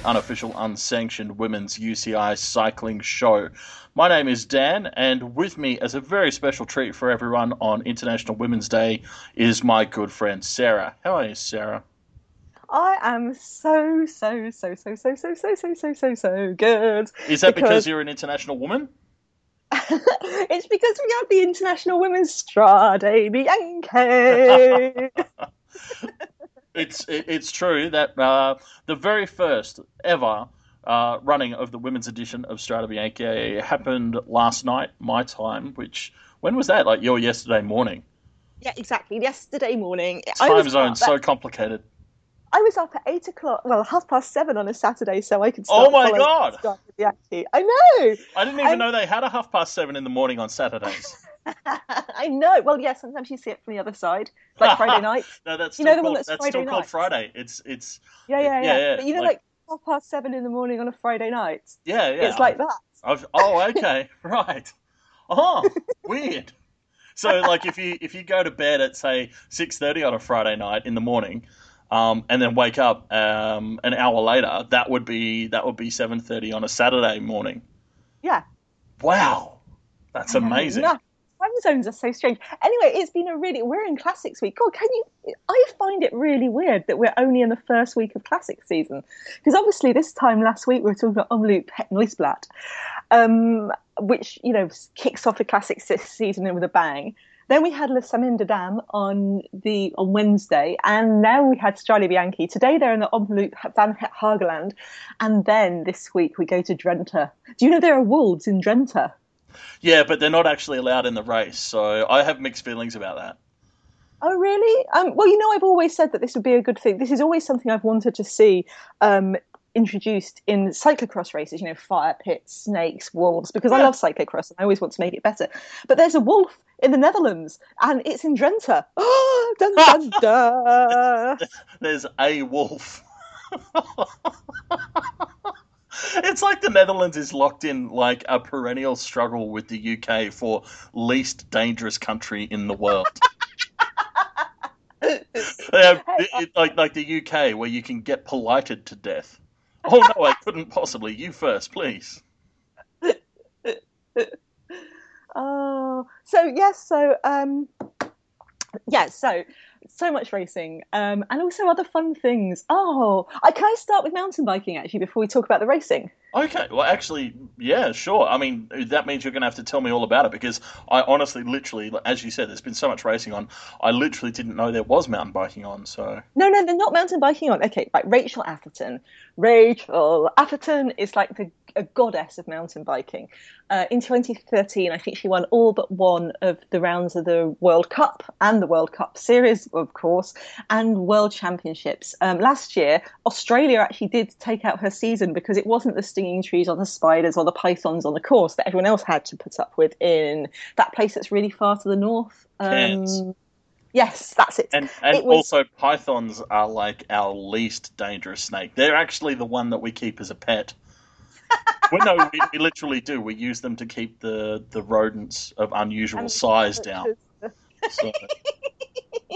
the unofficial, unsanctioned women's UCI cycling show. My name is Dan, and with me, as a very special treat for everyone on International Women's Day, is my good friend Sarah. How are you, Sarah? I am so, so, so, so, so, so, so, so, so, so, so good. Is that because, you're an international woman? it's because we have the International Women's Strade Bianche. It's it's true that uh, the very first ever uh, running of the women's edition of Strade Bianche happened last night, my time. Which when was that? Like your yesterday morning? Yeah, exactly. Yesterday morning. Time zone so complicated. I was up at eight o'clock, well, half past seven on a Saturday, so I could. Oh start oh my god! Bianche. I know. I didn't even know they had a half past seven in the morning on Saturdays. I know. Well, yeah. Sometimes you see it from the other side, like Friday night. no, that's you know the called, one that's, that's Friday still night. called Friday. It's it's. Yeah, yeah, yeah. yeah, yeah. But you know, like, like half past seven in the morning on a Friday night. Yeah, yeah. It's like that. I've, oh, okay, right. Oh, weird. So, like, if you if you go to bed at say six thirty on a Friday night in the morning, um, and then wake up um, an hour later, that would be that would be seven thirty on a Saturday morning. Yeah. Wow, that's amazing. No, time zones are so strange. Anyway, it's been a really we're in classics week. God, can you? I find it really weird that we're only in the first week of classic season because obviously this time last week we were talking about Omloop Het um, which you know kicks off the classic season with a bang. Then we had Le Samyn des on the on Wednesday, and now we had Strade Bianche. Today they're in the Omloop Van Hageland, and then this week we go to Drenthe. Do you know there are wolves in Drenthe? Yeah, but they're not actually allowed in the race, so I have mixed feelings about that. Oh, really? Um, well, you know, I've always said that this would be a good thing. This is always something I've wanted to see um, introduced in cyclocross races. You know, fire pits, snakes, wolves. Because yeah. I love cyclocross and I always want to make it better. But there's a wolf in the Netherlands, and it's in Drenthe. Oh, dun, dun, dun. there's a wolf. it's like the Netherlands is locked in like a perennial struggle with the UK for least dangerous country in the world. have, it, like like the UK where you can get polited to death. Oh no, I couldn't possibly. You first, please. Oh, so yes, so um, yeah, so so much racing um, and also other fun things. Oh, I can I start with mountain biking actually before we talk about the racing? Okay, well, actually, yeah, sure. I mean, that means you're going to have to tell me all about it because I honestly, literally, as you said, there's been so much racing on. I literally didn't know there was mountain biking on. So no, no, they're not mountain biking on. Okay, right, Rachel Atherton. Rachel Atherton is like the a goddess of mountain biking. Uh, in 2013, I think she won all but one of the rounds of the World Cup and the World Cup Series, of course, and World Championships. Um, last year, Australia actually did take out her season because it wasn't the stinging trees or the spiders or the pythons on the course that everyone else had to put up with in that place that's really far to the north. Um, Yes, that's it. And, and it was... also, pythons are like our least dangerous snake. They're actually the one that we keep as a pet well, no, we, we, literally do. We use them to keep the, the rodents of unusual and size down. So.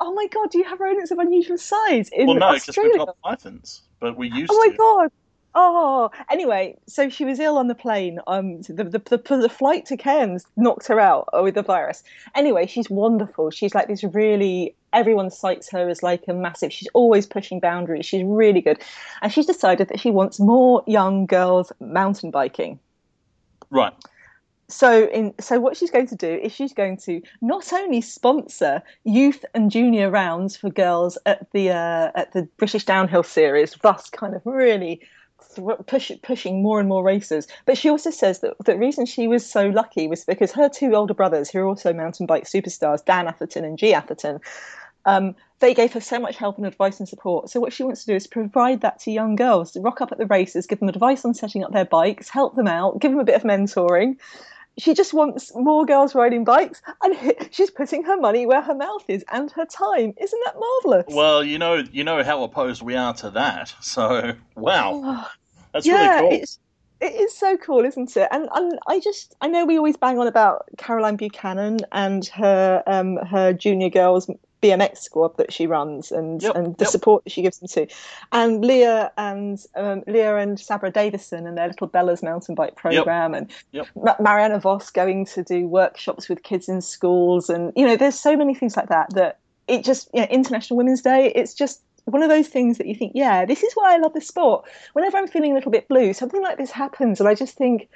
oh my god, do you have rodents of unusual size in Well, no, because we've got pythons, but we used. Oh my to. god! Oh, anyway, so she was ill on the plane. Um, the, the, the, the, flight to Cairns knocked her out with the virus. Anyway, she's wonderful. She's like this really, everyone cites her as like a massive, she's always pushing boundaries. She's really good. And she's decided that she wants more young girls mountain biking. Right. So, in so what she's going to do is she's going to not only sponsor youth and junior rounds for girls at the uh, at the British Downhill Series, thus kind of really push, pushing more and more races. But she also says that the reason she was so lucky was because her two older brothers, who are also mountain bike superstars, Dan Atherton and Gee Atherton, um, they gave her so much help and advice and support. So what she wants to do is provide that to young girls, to rock up at the races, give them advice on setting up their bikes, help them out, give them a bit of mentoring. She just wants more girls riding bikes and she's putting her money where her mouth is and her time. Isn't that marvelous well you know you know how opposed we are to that. So wow that's yeah, really cool it's, it is so cool isn't it and, and i just i know we always bang on about caroline buchanan and her um, her junior girls BMX squad that she runs and Yep, and the yep. support that she gives them to, and Lea and um, Lea and Sabra Davison and their little Bella's mountain bike program, and Yep. Ma- Marianne Vos going to do workshops with kids in schools, and you know, there's so many things like that that it just you know, International Women's Day. It's just one of those things that you think, yeah, this is why I love the sport. Whenever I'm feeling a little bit blue, something like this happens, and I just think.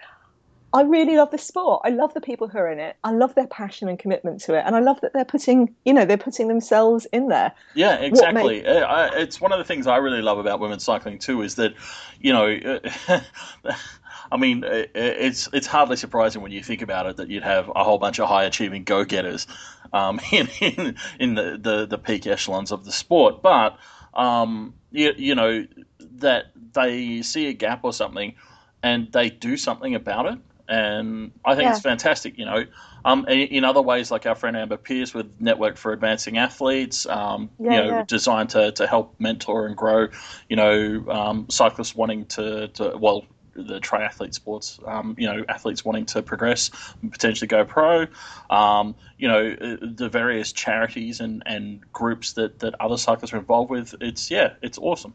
I really love the sport. I love the people who are in it. I love their passion and commitment to it, and I love that they're putting, you know, they're putting themselves in there. Yeah, exactly. Uh, I, it's one of the things I really love about women's cycling too is that, you know, I mean, it's it's hardly surprising when you think about it that you'd have a whole bunch of high achieving go getters um, in in, in the, the, the peak echelons of the sport, but um, you, you know that they see a gap or something and they do something about it. And I think it's fantastic, you know. Um, in, in other ways, like our friend Amber Pierce with Network for Advancing Athletes, um, Yeah, you know, yeah. designed to, to help mentor and grow, you know, um, cyclists wanting to, to, well, the triathlete sports, um, you know, athletes wanting to progress and potentially go pro, um, you know, uh, the various charities and, and groups that, that other cyclists are involved with. It's, yeah, it's awesome.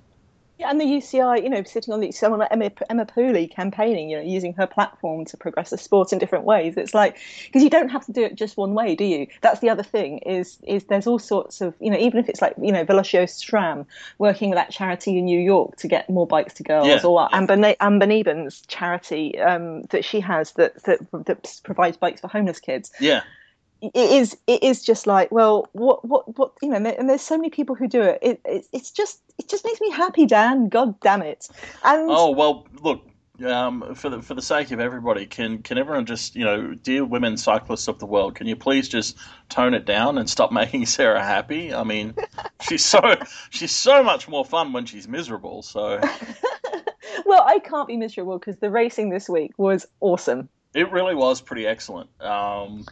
Yeah, and the UCI, you know, sitting on the someone like Emma, Emma Pooley campaigning, you know, using her platform to progress the sport in different ways. It's like because you don't have to do it just one way, do you? That's the other thing is is there's all sorts of you know even if it's like you know Velocio SRAM working with that charity in New York to get more bikes to girls, Yeah, or yeah. Amber Amber Neben's charity um, that she has that that that provides bikes for homeless kids Yeah. It is it is just like well what what what you know and, there, and there's so many people who do it. It, it it's just it just makes me happy dan god damn it and Oh well, look. Um, for the for the sake of everybody, can can everyone just you know, dear women cyclists of the world, can you please just tone it down and stop making Sarah happy? I mean, she's so she's so much more fun when she's miserable. So well i can't be miserable because the racing this week was awesome it really was pretty excellent. Um,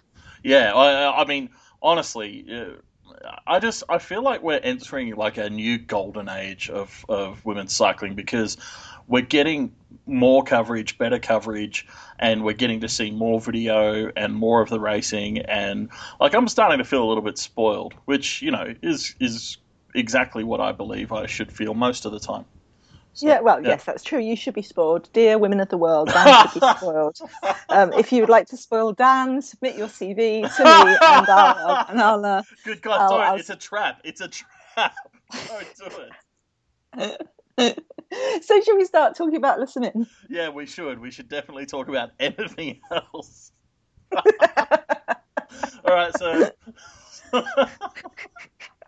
yeah, I, I mean, honestly, uh, I just I feel like we're entering like a new golden age of of women's cycling because we're getting more coverage, better coverage, and we're getting to see more video and more of the racing. And like I'm starting to feel a little bit spoiled, which you know is is exactly what I believe I should feel most of the time. Yeah well yes that's true you should be spoiled dear women of the world dan should be spoiled um, if you would like to spoil dan submit your cv to me and i'll, and I'll uh, Good God, I'll- don't! I'll- It's a trap! It's a trap! Don't do it. so should we start talking about listening Yeah, we should. We should definitely talk about anything else. All right, so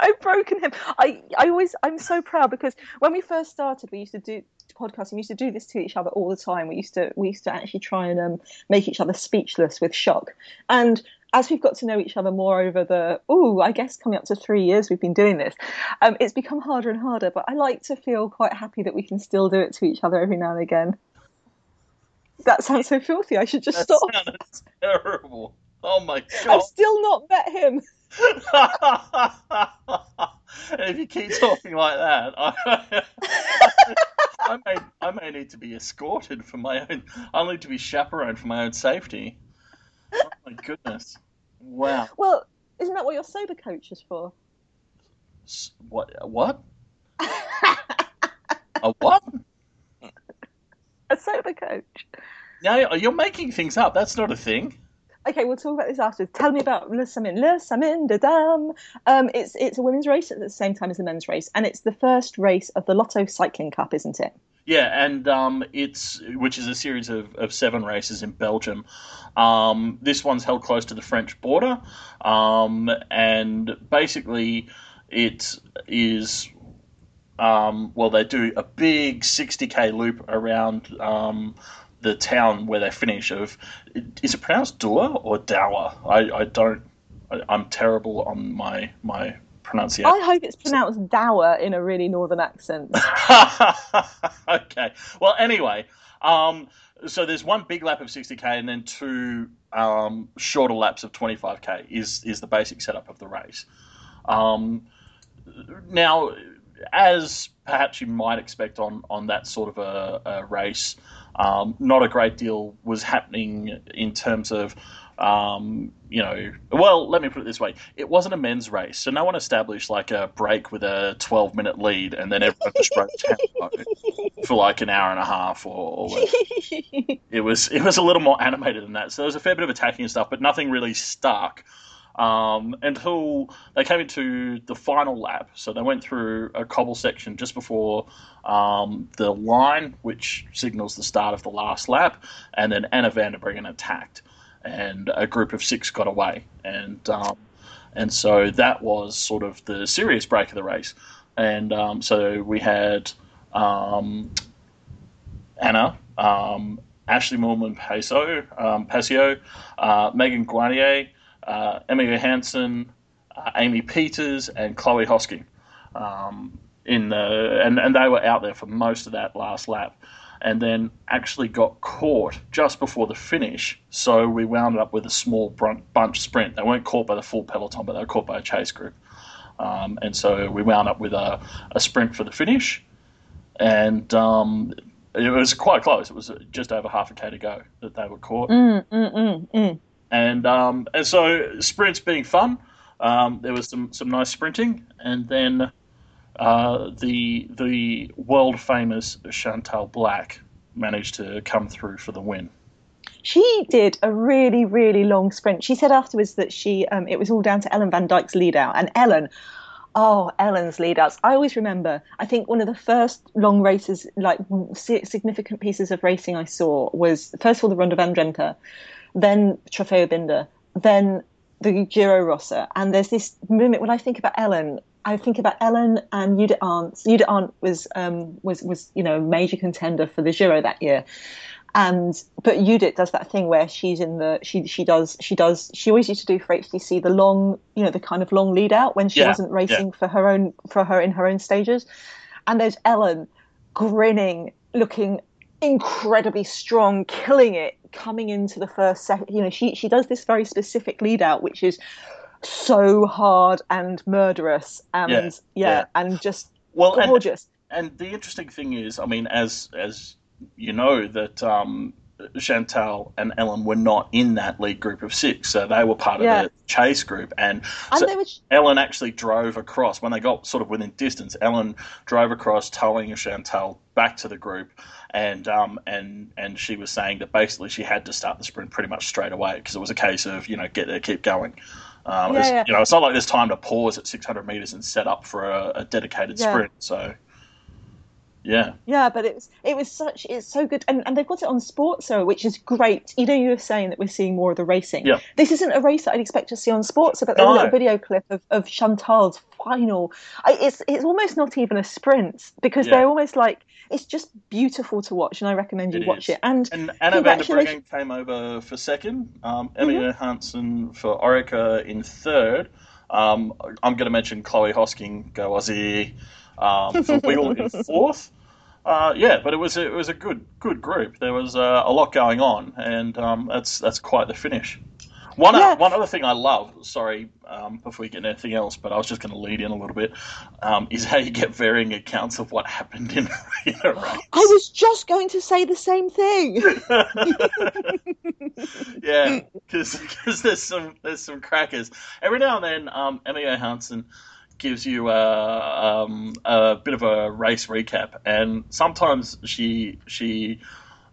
I've broken him. I, I always, I'm so proud because when we first started, we used to do podcasting. We used to do this to each other all the time. We used to, we used to actually try and um, make each other speechless with shock. And as we've got to know each other more over the, oh, I guess coming up to three years we've been doing this, um, it's become harder and harder. But I like to feel quite happy that we can still do it to each other every now and again. That sounds so filthy. I should just that stop. terrible. Oh my god! I've still not met him. if you keep talking like that, I, I may I may need to be escorted for my own. I'll need to be chaperoned for my own safety. Oh my goodness! Wow. Well, isn't that what your sober coach is for? S- What? What? A what? A sober coach. No, you're making things up. That's not a thing. Okay, we'll talk about this after. Tell me about Le Samyn. Le Samyn de Dam. Um, it's it's a women's race at the same time as the men's race, and it's the first race of the Lotto Cycling Cup, isn't it? Yeah, and um, it's which is a series of, of seven races in Belgium. Um, this one's held close to the French border, um, and basically it is. Um, well, they do a big 60k loop around um, the town where they finish. Of is it pronounced Dua or Dower? I, I don't. I, I'm terrible on my my pronunciation. I hope it's pronounced Dower in a really northern accent. okay. Well, anyway, um, so there's one big lap of 60k and then two um, shorter laps of 25k is is the basic setup of the race. Um, now, as perhaps you might expect on on that sort of a, a race, um, not a great deal was happening in terms of. um, you know, well, let me put it this way: it wasn't a men's race, so no one established like a break with a 12 minute lead, and then everyone just broke for like an hour and a half, or, or it was it was a little more animated than that. So there was a fair bit of attacking and stuff, but nothing really stuck um, until they came into the final lap. So they went through a cobble section just before um, the line, which signals the start of the last lap, and then Anna van der Breggen attacked, and a group of six got away, and um, and so that was sort of the serious break of the race, and um, so we had um, Anna. Um, Ashleigh Moolman-Pasio, Pasio, uh, Megan Guarnier, uh, Emma Johansson, uh, Amy Pieters, and Chloe Hosking. Um, in the and, and they were out there for most of that last lap, and then actually got caught just before the finish. So we wound up with a small bunch sprint. They weren't caught by the full peloton, but they were caught by a chase group. Um, and so we wound up with a, a sprint for the finish, and um, it was quite close. It was just over half a k to go that they were caught. Mm, mm, mm, mm. And um, and so sprints being fun. Um, there was some, some nice sprinting, and then uh, the the world famous Chantal Blaak managed to come through for the win. She did a really really long sprint. She said afterwards that she um, it was all down to Ellen Van Dijk's lead out, and Ellen. Oh, Ellen's lead outs. I always remember, I think one of the first long races, like significant pieces of racing I saw was, first of all, the Ronde van Drenthe, then Trofeo Binda, then the Giro Rosa. And there's this moment when I think about Ellen, I think about Ellen and Judith Arndt. Judith Arndt was um, was was you know a major contender for the Giro that year, and but Judith does that thing where she's in the she she does she does she always used to do for HTC the long you know the kind of long lead out when she Yeah, wasn't racing yeah. for her own for her in her own stages, and there's Ellen grinning, looking incredibly strong, killing it, coming into the first second. You know, she she does this very specific lead out, which is so hard and murderous, and Yeah, yeah, yeah. and just Well, and, gorgeous. and the interesting thing is, I mean, as as you know, that um, Chantal and Ellen were not in that lead group of six, so they were part of Yeah. the chase group, and and so Ellen actually drove across when they got sort of within distance. Ellen drove across, towing Chantal back to the group, and um, and and she was saying that basically she had to start the sprint pretty much straight away because it was a case of you know get there, keep going. Um, Yeah, yeah. You know, it's not like there's time to pause at 600 meters and set up for a, a dedicated sprint. So, yeah, Yeah, but it was it was such it's so good, and, and they've got it on Sports Sporza, which is great. You know, you were saying that we're seeing more of the racing. Yeah. This isn't a race that I'd expect to see on Sporza, but there's No. a little video clip of, of Chantal's final. I, it's it's almost not even a sprint because Yeah. they're almost like it's just beautiful to watch, and I recommend you It watch is. it. And And Anna van der. Breggen came over for second. Um, Emma Johansson for Orica in third. Um, I'm going to mention Chloe Hosking, go Aussie, um, for Wiggle in fourth. Uh, yeah, but it was a, it was a good good group. There was uh, a lot going on, and um, that's that's quite the finish. One Yeah. one other thing I love, sorry, um, before we get into anything else, but I was just going to lead in a little bit, um, is how you get varying accounts of what happened in, in a race. I was just going to say the same thing. yeah, because there's some there's some crackers every now and then. Um, Emma Johansson gives you a, um, a bit of a race recap, and sometimes she she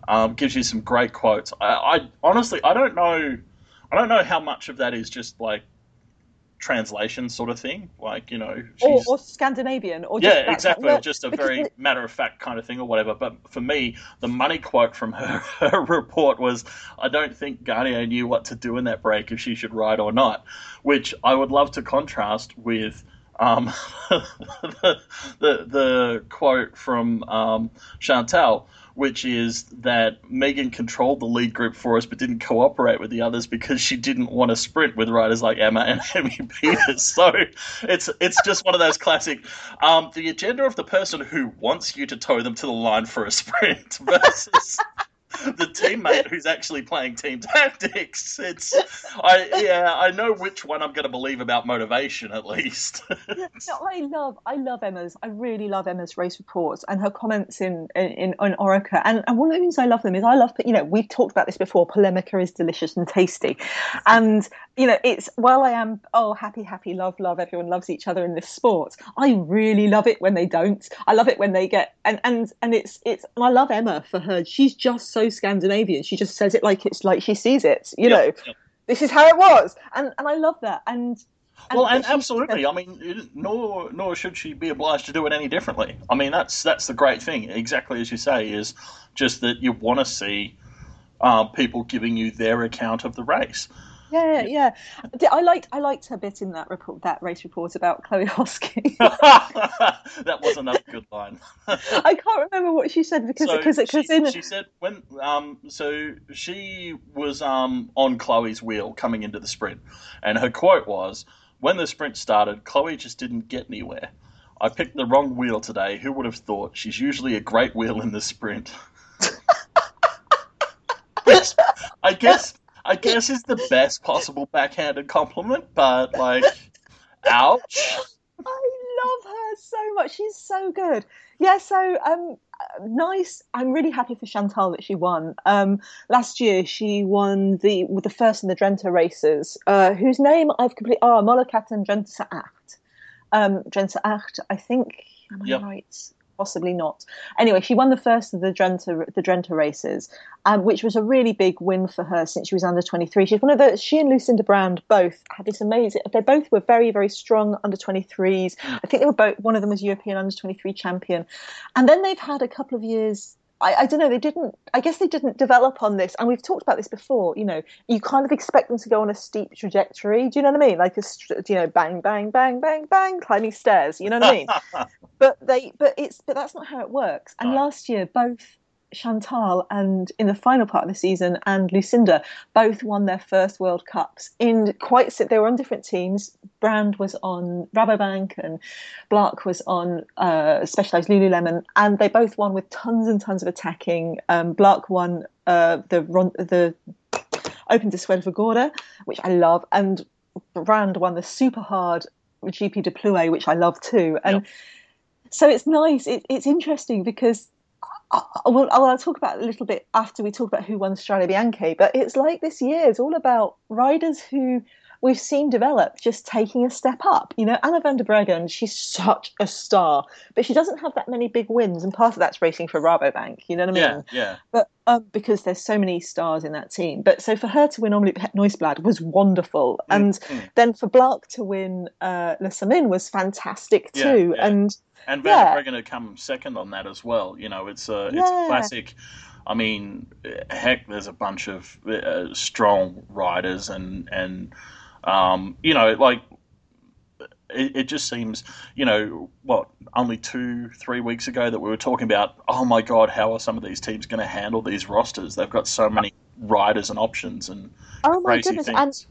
um, gives you some great quotes. I, I honestly I don't know I don't know how much of that is just like translation sort of thing, like you know or, she's or Scandinavian, or yeah, that- exactly. Just a very it- matter of fact kind of thing or whatever. But for me, the money quote from her, her report was, "I don't think Guarnier knew what to do in that break if she should ride or not," which I would love to contrast with. Um, the, the the quote from um, which is that Megan controlled the lead group for us, but didn't cooperate with the others because she didn't want to sprint with riders like Emma and Emmy Pieters. So it's it's just one of those classic. Um, the agenda of the person who wants you to tow them to the line for a sprint versus the teammate who's actually playing team tactics. It's I yeah, I know which one I'm going to believe about motivation at least. no, I love I love Emma's. I really love Emma's race reports and her comments in in, in Orica. And and one of the reasons I love them is I love you know we've talked about this before. Polemica is delicious and tasty, and you know it's while I am oh happy happy love love everyone loves each other in this sport. I really love it when they don't. I love it when they get and and and it's it's I love Emma for her. She's just so Scandinavian. She just says it like it's like she sees it. You know, this is how it was, and and I love that. And, and well, and absolutely. I mean, nor nor should she be obliged to do it any differently. I mean, that's that's the great thing. Exactly as you say, is just that you want to see uh, people giving you their account of the race. Yeah, yeah. I liked I liked her bit in that report, that race report about Chloe Hosking. that was another good line. I can't remember what she said because because so because in she said when um so she was um on Chloe's wheel coming into the sprint, and her quote was, "When the sprint started, Chloe just didn't get anywhere." I picked the wrong wheel today. Who would have thought? She's usually a great wheel in the sprint. I guess I guess is the best possible backhanded compliment, but like, ouch. I love her so much. She's so good. Yeah, so um, nice. I'm really happy for Chantal that she won. Um, last year she won the the first in the Drenthe races, uh, whose name I've completely. Oh, Molakat and Drenthe Acht. Um, Drenthe Acht, I think. Am I yep. right? Possibly not. Anyway, she won the first of the Drenta, the Drenta races, um, which was a really big win for her since she was under 23. She's one of the, she and Lucinda Brand both had this amazing, they both were very, very strong under 23s. I think they were both, one of them was European under 23 champion. And then they've had a couple of years I, I, don't know. They didn't. I guess they didn't develop on this, and we've talked about this before. You know, you kind of expect them to go on a steep trajectory. Do you know what I mean? Like a, you know, bang, bang, bang, bang, bang, climbing stairs. You know what I mean? but they, but it's, but that's not how it works. And last year, both Chantal and in the final part of the season and Lucinda both won their first World Cups in quite they were on different teams. Brand was on Rabobank and Blaak was on uh, Specialized Lululemon, and they both won with tons and tons of attacking. Um, won uh, the the Open de Gorda, which I love, and Brand won the super hard GP de Plouay, which I love too, and. Yep. So it's nice. It, it's interesting because well, I'll talk about a little bit after we talk about who won Strade Bianche, but it's like this year is all about riders who we've seen develop just taking a step up. You know, Anna van der Breggen, she's such a star, but she doesn't have that many big wins, and part of that's racing for Rabobank. You know what I mean? Yeah, yeah. But um, because there's so many stars in that team, but so for her to win Omloop Het Nieuwsblad was wonderful, mm, and mm-hmm. then for Blaak to win uh, Le Samyn was fantastic too, yeah, yeah. and and Van yeah. going to come second on that as well. You know, it's a it's yeah. classic. I mean, heck, there's a bunch of uh, strong riders, and and um, you know, like it, it, just seems, you know, what only two, three weeks ago that we were talking about. Oh my God, how are some of these teams going to handle these rosters? They've got so many riders and options and oh my goodness, things. and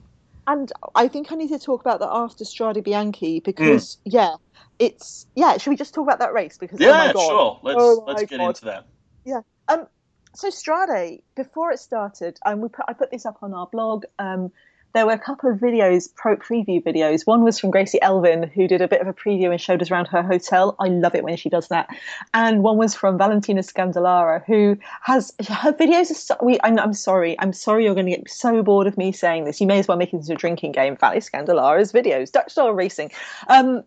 and I think I need to talk about that after Strade Bianche because mm. yeah, it's yeah. Should we just talk about that race? Because yeah, oh my God. sure. Let's oh let's get God. into that. Yeah. Um. So Strade, before it started, um, we put I put this up on our blog. Um, there were a couple of videos, pro preview videos. One was from Gracie Elvin, who did a bit of a preview and showed us around her hotel. I love it when she does that. And one was from Valentina Scandolara, who has her videos. Are so, we, I'm, I'm, sorry, I'm sorry you're going to get so bored of me saying this. You may as well make it into a drinking game. Valley Scandolara's videos, Dutch style racing. Um,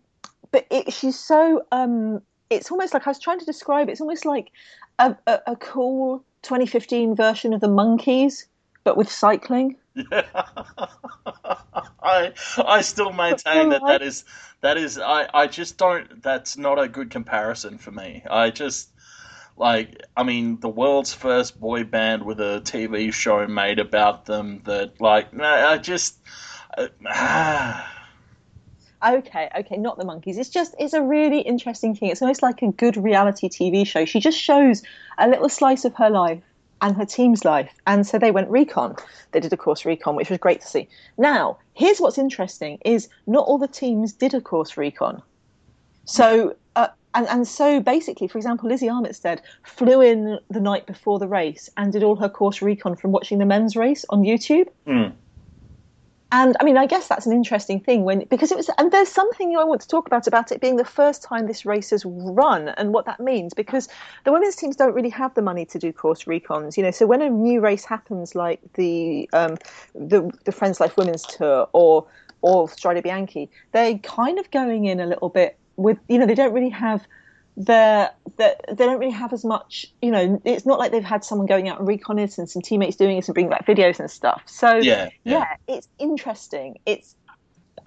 but it, she's so. Um, it's almost like I was trying to describe. It's almost like a, a, a cool 2015 version of the Monkees, but with cycling. Yeah. I I still maintain that that is that is I, I just don't that's not a good comparison for me. I just like I mean the world's first boy band with a TV show made about them that like I just uh, okay, okay, not the Monkees. It's just it's a really interesting thing. It's almost like a good reality TV show. She just shows a little slice of her life and her team's life. And so they went recon. They did a course recon, which was great to see. Now, here's what's interesting is not all the teams did a course recon. So uh, and and so basically, for example, Lizzie Armitstead flew in the night before the race and did all her course recon from watching the men's race on YouTube. Mm. And I mean, I guess that's an interesting thing when because it was, and there's something I want to talk about about it being the first time this race has run and what that means because the women's teams don't really have the money to do course recons, you know. So when a new race happens, like the um, the the Friends Life Women's Tour or or Strade Bianche, they're kind of going in a little bit with, you know, they don't really have they're, they're, they don't really have as much, you know, it's not like they've had someone going out and recon it and some teammates doing it and bringing back videos and stuff. So, Yeah, yeah. yeah, it's interesting. It's,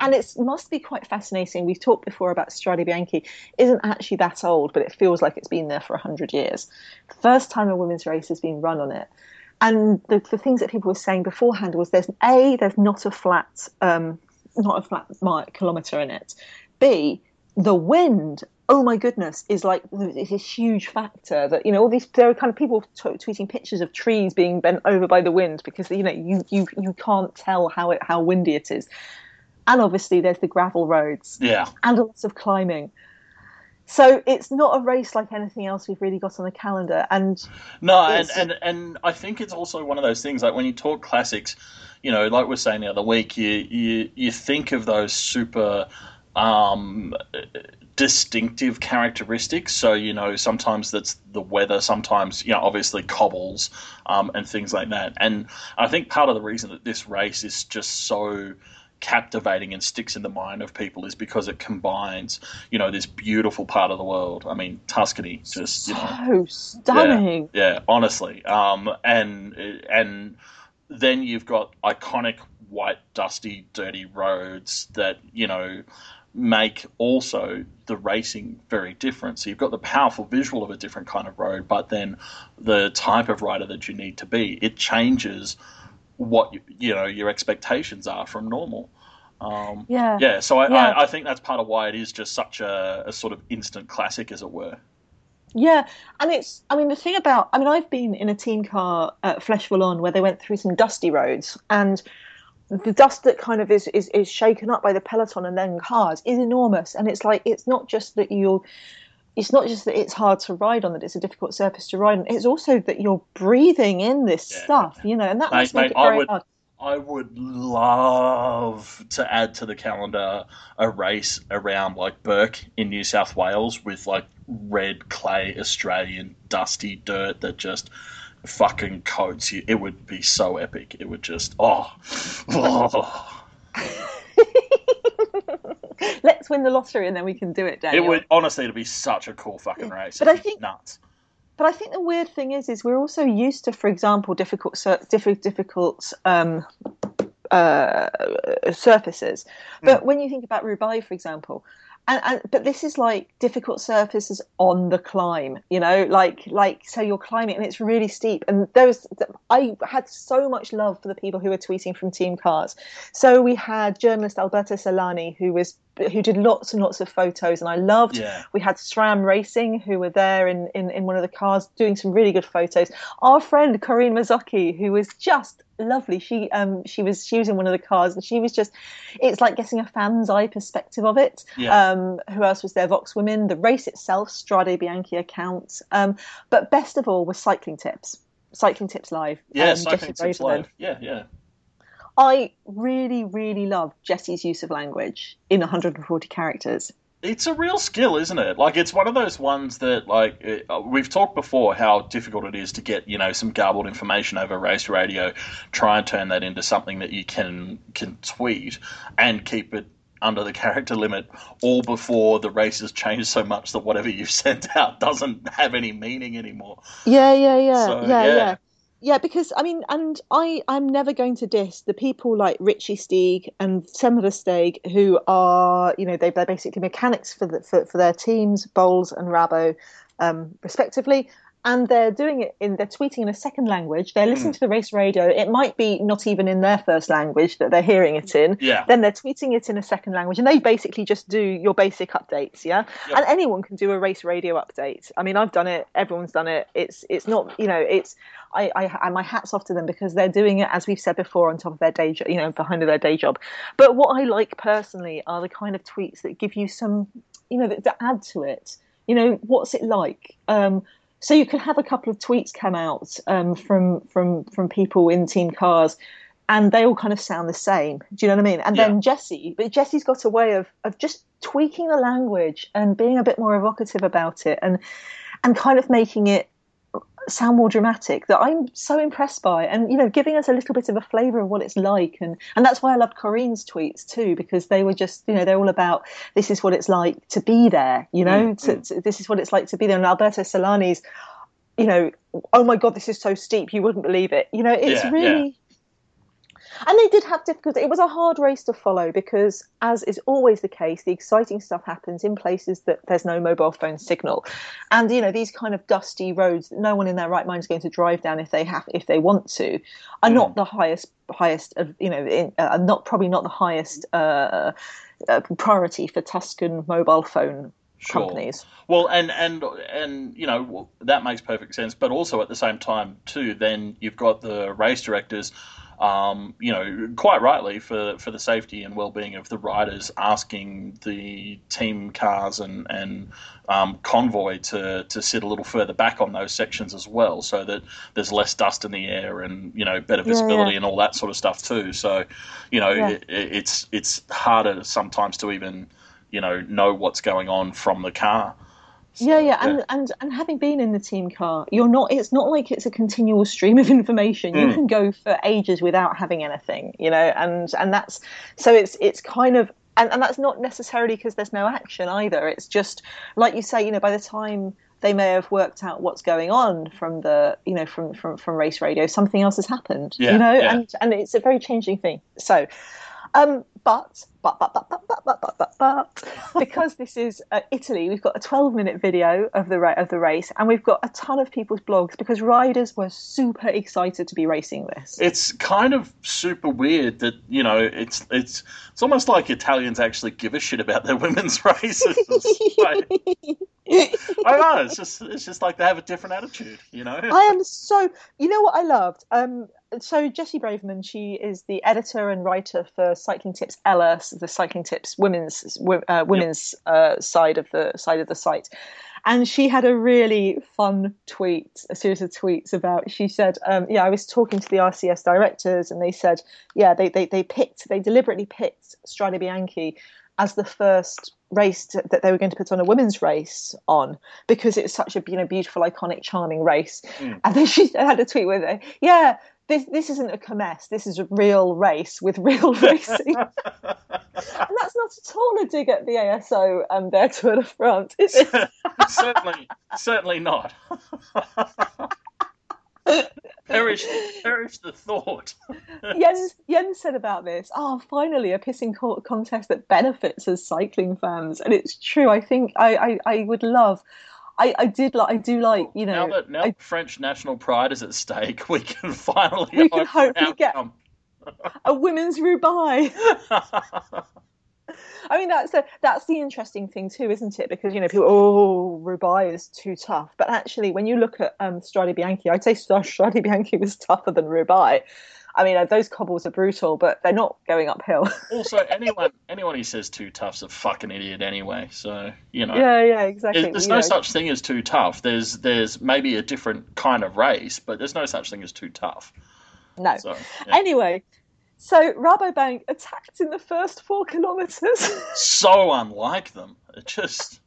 and it must be quite fascinating. We've talked before about Strade Bianche isn't actually that old, but it feels like it's been there for 100 years. First time a women's race has been run on it. And the, the things that people were saying beforehand was there's A, there's not a flat, um, not a flat kilometre in it. B, the wind oh my goodness is like is a huge factor that you know all these there are kind of people t- tweeting pictures of trees being bent over by the wind because you know you you you can't tell how it how windy it is. And obviously there's the gravel roads. Yeah. and lots of climbing. So it's not a race like anything else we've really got on the calendar and No, and, and and I think it's also one of those things like when you talk classics, you know, like we we're saying the other week, you you you think of those super um, distinctive characteristics. So you know, sometimes that's the weather, sometimes you know, obviously cobbles um, and things like that. And I think part of the reason that this race is just so captivating and sticks in the mind of people is because it combines, you know, this beautiful part of the world. I mean, Tuscany, just you know, so stunning yeah, honestly. Um, and and then you've got iconic white, dusty, dirty roads that you know make also the racing very different. So you've got the powerful visual of a different kind of road, but then the type of rider that you need to be, it changes what you, you know your expectations are from normal. Um, yeah yeah, so I, Yeah. I, I think that's part of why it is just such a, a sort of instant classic, as it were. Yeah, and it's, I mean, the thing about, I mean, I've been in a team car at Flesh On where they went through some dusty roads, and the dust that kind of is, is, is shaken up by the peloton and then cars is enormous. And it's like, it's not just that you're, it's not just that it's hard to ride on, that it's a difficult surface to ride on, it's also that you're breathing in this Yeah. stuff, you know, and that Mate, must make mate, it I very would- hard. I would love to add to the calendar a race around like Bourke in New South Wales with like red clay Australian dusty dirt that just fucking coats. It would be so epic. It would just oh, oh. Let's win the lottery and then we can do it, Daniel. it would honestly it'd be such a cool fucking race. But It'd I be think- nuts. But I think the weird thing is, is we're also used to, for example, difficult, sur- diffi- difficult um, uh, surfaces. But when you think about Roubaix, for example, and, and but this is like difficult surfaces on the climb, you know, like like so you're climbing and it's really steep. And those I had so much love for the people who were tweeting from Team Cars. So we had journalist Alberto Solani who was who did lots and lots of photos, and I loved Yeah. we had SRAM Racing, who were there in, in, in one of the cars doing some really good photos. Our friend Corinne Mazzocchi, who was just lovely. She um she was she was in one of the cars and she was just it's like getting a fan's eye perspective of it. Yeah. Um who else was there? Vox Women, the race itself, Strade Bianche account. Um but best of all was cycling tips. Cycling tips live. Yeah, um, cycling tips live. Yeah, yeah. I really, really love Jessi's use of language in 140 characters. It's a real skill, isn't it? Like it's one of those ones that, like, it, uh, we've talked before how difficult it is to get, you know, some garbled information over race radio. Try and turn that into something that you can can tweet and keep it under the character limit, all before the race has changed so much that whatever you've sent out doesn't have any meaning anymore. Yeah, yeah, yeah, So, yeah, yeah. yeah. Yeah, because I mean, and I, I'm never going to diss the people like Richie Steig and Semler Steig, who are, you know, they, they're basically mechanics for, the, for for their teams, Boels and Rabo, um, respectively. And they're doing it in, they're tweeting in a second language. They're listening to the race radio. It might be not even in their first language that they're hearing it in. Yeah. Then they're tweeting it in a second language, and they basically just do your basic updates, yeah. Yep. And anyone can do a race radio update. I mean, I've done it. Everyone's done it. It's it's not you know it's I I, I my hats off to them because they're doing it as we've said before on top of their day job, you know, behind their day job. But what I like personally are the kind of tweets that give you some you know that, that add to it. You know, what's it like? Um, so you can have a couple of tweets come out um, from from from people in team cars and they all kind of sound the same. Do you know what I mean? And yeah. then Jessi, but Jessi's got a way of of just tweaking the language and being a bit more evocative about it and and kind of making it sound more dramatic that I'm so impressed by and you know giving us a little bit of a flavor of what it's like and and that's why I loved Corinne's tweets too because they were just you know they're all about this is what it's like to be there you know mm, to, to, this is what it's like to be there and Alberto Solani's you know oh my god this is so steep you wouldn't believe it you know it's yeah, really yeah and they did have difficulty. It was a hard race to follow because, as is always the case, the exciting stuff happens in places that there's no mobile phone signal, and you know these kind of dusty roads that no one in their right mind is going to drive down if they have if they want to, are mm. not the highest highest of you know in, uh, not probably not the highest uh, uh, priority for Tuscan mobile phone Sure. companies. Well, and and and you know that makes perfect sense. But also at the same time, too, then you've got the race directors um, you know, quite rightly for, for the safety and well-being of the riders, asking the team cars and and um, convoy to to sit a little further back on those sections as well, so that there's less dust in the air and you know better visibility yeah, yeah. and all that sort of stuff too. So, you know, yeah. it, it's it's harder sometimes to even you know know what's going on from the car. So, yeah, yeah, and, yeah. and and having been in the team car, you're not. It's not like it's a continual stream of information. You mm. can go for ages without having anything, you know, and and that's so it's it's kind of and, and that's not necessarily because there's no action either. It's just like you say, you know, by the time they may have worked out what's going on from the you know from from, from race radio, something else has happened, yeah, you know, yeah. and and it's a very changing thing. So um, but, but, but, but, but, but, but, but, but, because this is uh, Italy, we've got a 12 minute video of the, of the race and we've got a ton of people's blogs because riders were super excited to be racing this. It's kind of super weird that, you know, it's, it's, it's almost like Italians actually give a shit about their women's races. like, I know, it's just, it's just like they have a different attitude, you know? I am so, you know what I loved? Um, so Jessi Braverman, she is the editor and writer for Cycling Tips Ella, the Cycling Tips women's uh, women's yep. uh, side of the side of the site, and she had a really fun tweet, a series of tweets about. She said, um, "Yeah, I was talking to the RCS directors, and they said, yeah, they they they picked, they deliberately picked Strade Bianche as the first race to, that they were going to put on a women's race on because it's such a you know beautiful, iconic, charming race." Mm. And then she had a tweet with it, yeah this this isn't a kermesse. This is a real race with real racing, and that's not at all a dig at the ASO um, and their Tour de France. Is it? certainly, certainly not. perish, perish the thought. Jens, Jens said about this. Oh, finally, a pissing contest that benefits us cycling fans, and it's true. I think I, I, I would love. I, I did like I do like you know now that now I, French national pride is at stake, we can finally we can hopefully get a women's Roubaix. I mean that's the that's the interesting thing too, isn't it? Because you know people oh Roubaix is too tough, but actually when you look at um, Strade Bianche, I'd say Strade Bianche was tougher than Roubaix. I mean, uh, those cobbles are brutal, but they're not going uphill. also, anyone anyone who says too tough's a fucking idiot anyway. So you know. Yeah, yeah, exactly. There's, there's no know. such thing as too tough. There's there's maybe a different kind of race, but there's no such thing as too tough. No. So, yeah. Anyway, so Rabobank attacked in the first four kilometres. so unlike them. It just.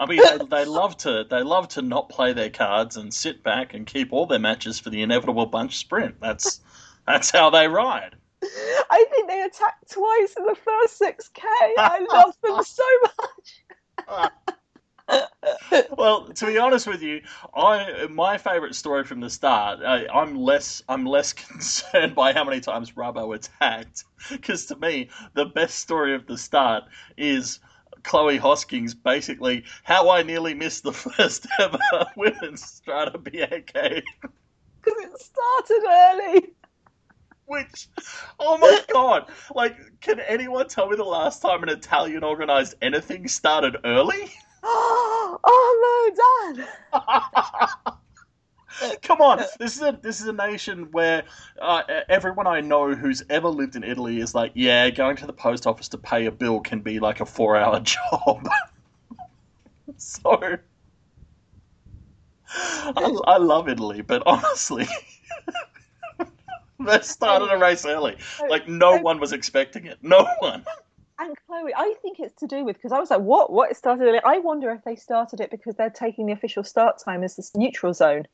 I mean, they, they, love to they love to not play their cards and sit back and keep all their matches for the inevitable bunch sprint. That's that's how they ride. I think they attacked twice in the first 6K. I love them so much. well, to be honest with you, I my favourite story from the start. I, am less I'm less concerned by how many times Rubbo attacked, because to me the best story of the start is Chloe Hosking's basically how I nearly missed the first ever women's Strade Bianche. Because it started early. Which, oh my god! Like, can anyone tell me the last time an Italian organised anything started early? oh no, Dad! Come on, this is a this is a nation where uh, everyone I know who's ever lived in Italy is like, yeah, going to the post office to pay a bill can be like a four hour job. so I, I love Italy, but honestly, they started a race early. Like no one was expecting it. No one. And Chloe, I think it's to do with because I was like, "What? What? It started early." I wonder if they started it because they're taking the official start time as this neutral zone,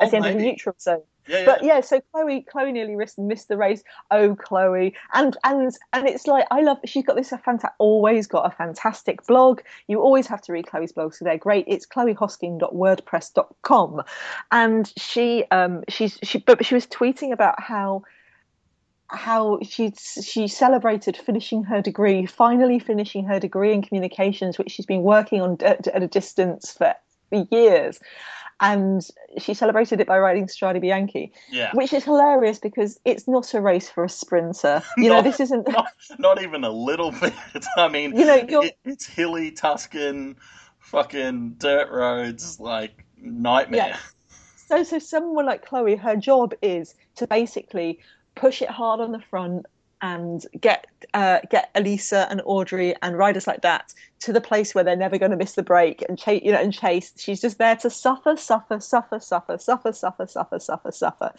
as Oh, the end of the neutral zone. Yeah. But yeah, so Chloe, Chloe nearly missed, missed the race. Oh, Chloe, and and and it's like I love. She's got this fantastic, always got a fantastic blog. You always have to read Chloe's blogs, so they're great. It's chloehosking.wordpress.com, and she um she's she but she was tweeting about how how she she celebrated finishing her degree, finally finishing her degree in communications, which she's been working on at, a distance for years. And she celebrated it by riding Strade Bianche, yeah. which is hilarious because it's not a race for a sprinter. You know, this isn't. not, not even a little bit. I mean, You know, it, it's hilly Tuscan, fucking dirt roads, like nightmare. Yeah. So, so someone like Chloe, her job is to basically push it hard on the front and get uh, get Elisa and Audrey and riders like that to the place where they're never going to miss the break and chase, you know, and chase. She's just there to suffer, suffer, suffer, suffer, suffer, suffer, suffer, suffer, suffer,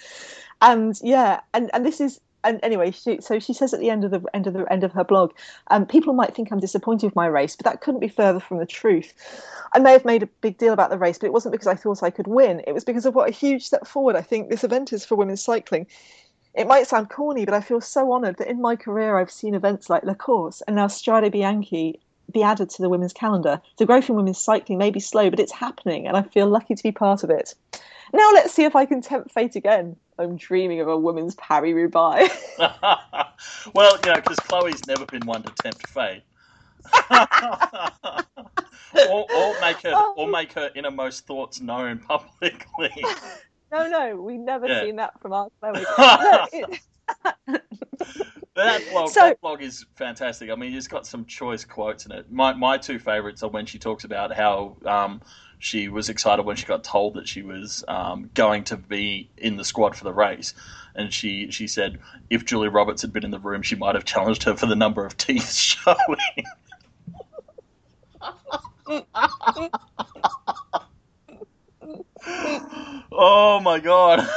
and yeah, and and this is. And anyway, she, so she says at the end of the end of the end of her blog, um, people might think I'm disappointed with my race, but that couldn't be further from the truth. I may have made a big deal about the race, but it wasn't because I thought I could win. It was because of what a huge step forward I think this event is for women's cycling. It might sound corny, but I feel so honoured that in my career I've seen events like La Course and now Strade Bianche be added to the women's calendar. The growth in women's cycling may be slow, but it's happening, and I feel lucky to be part of it. Now let's see if I can tempt fate again. I'm dreaming of a women's Paris Roubaix. well, you know, because Chloe's never been one to tempt fate. or, or make her or oh. make her innermost thoughts known publicly. no, no, we've never Yeah. seen that from our Chloe. No, it- That blog, So- that blog is fantastic. I mean, it's got some choice quotes in it. My my two favorites are when she talks about how um, she was excited when she got told that she was um, going to be in the squad for the race, and she she said if Julia Roberts had been in the room, she might have challenged her for the number of teeth showing. oh my god.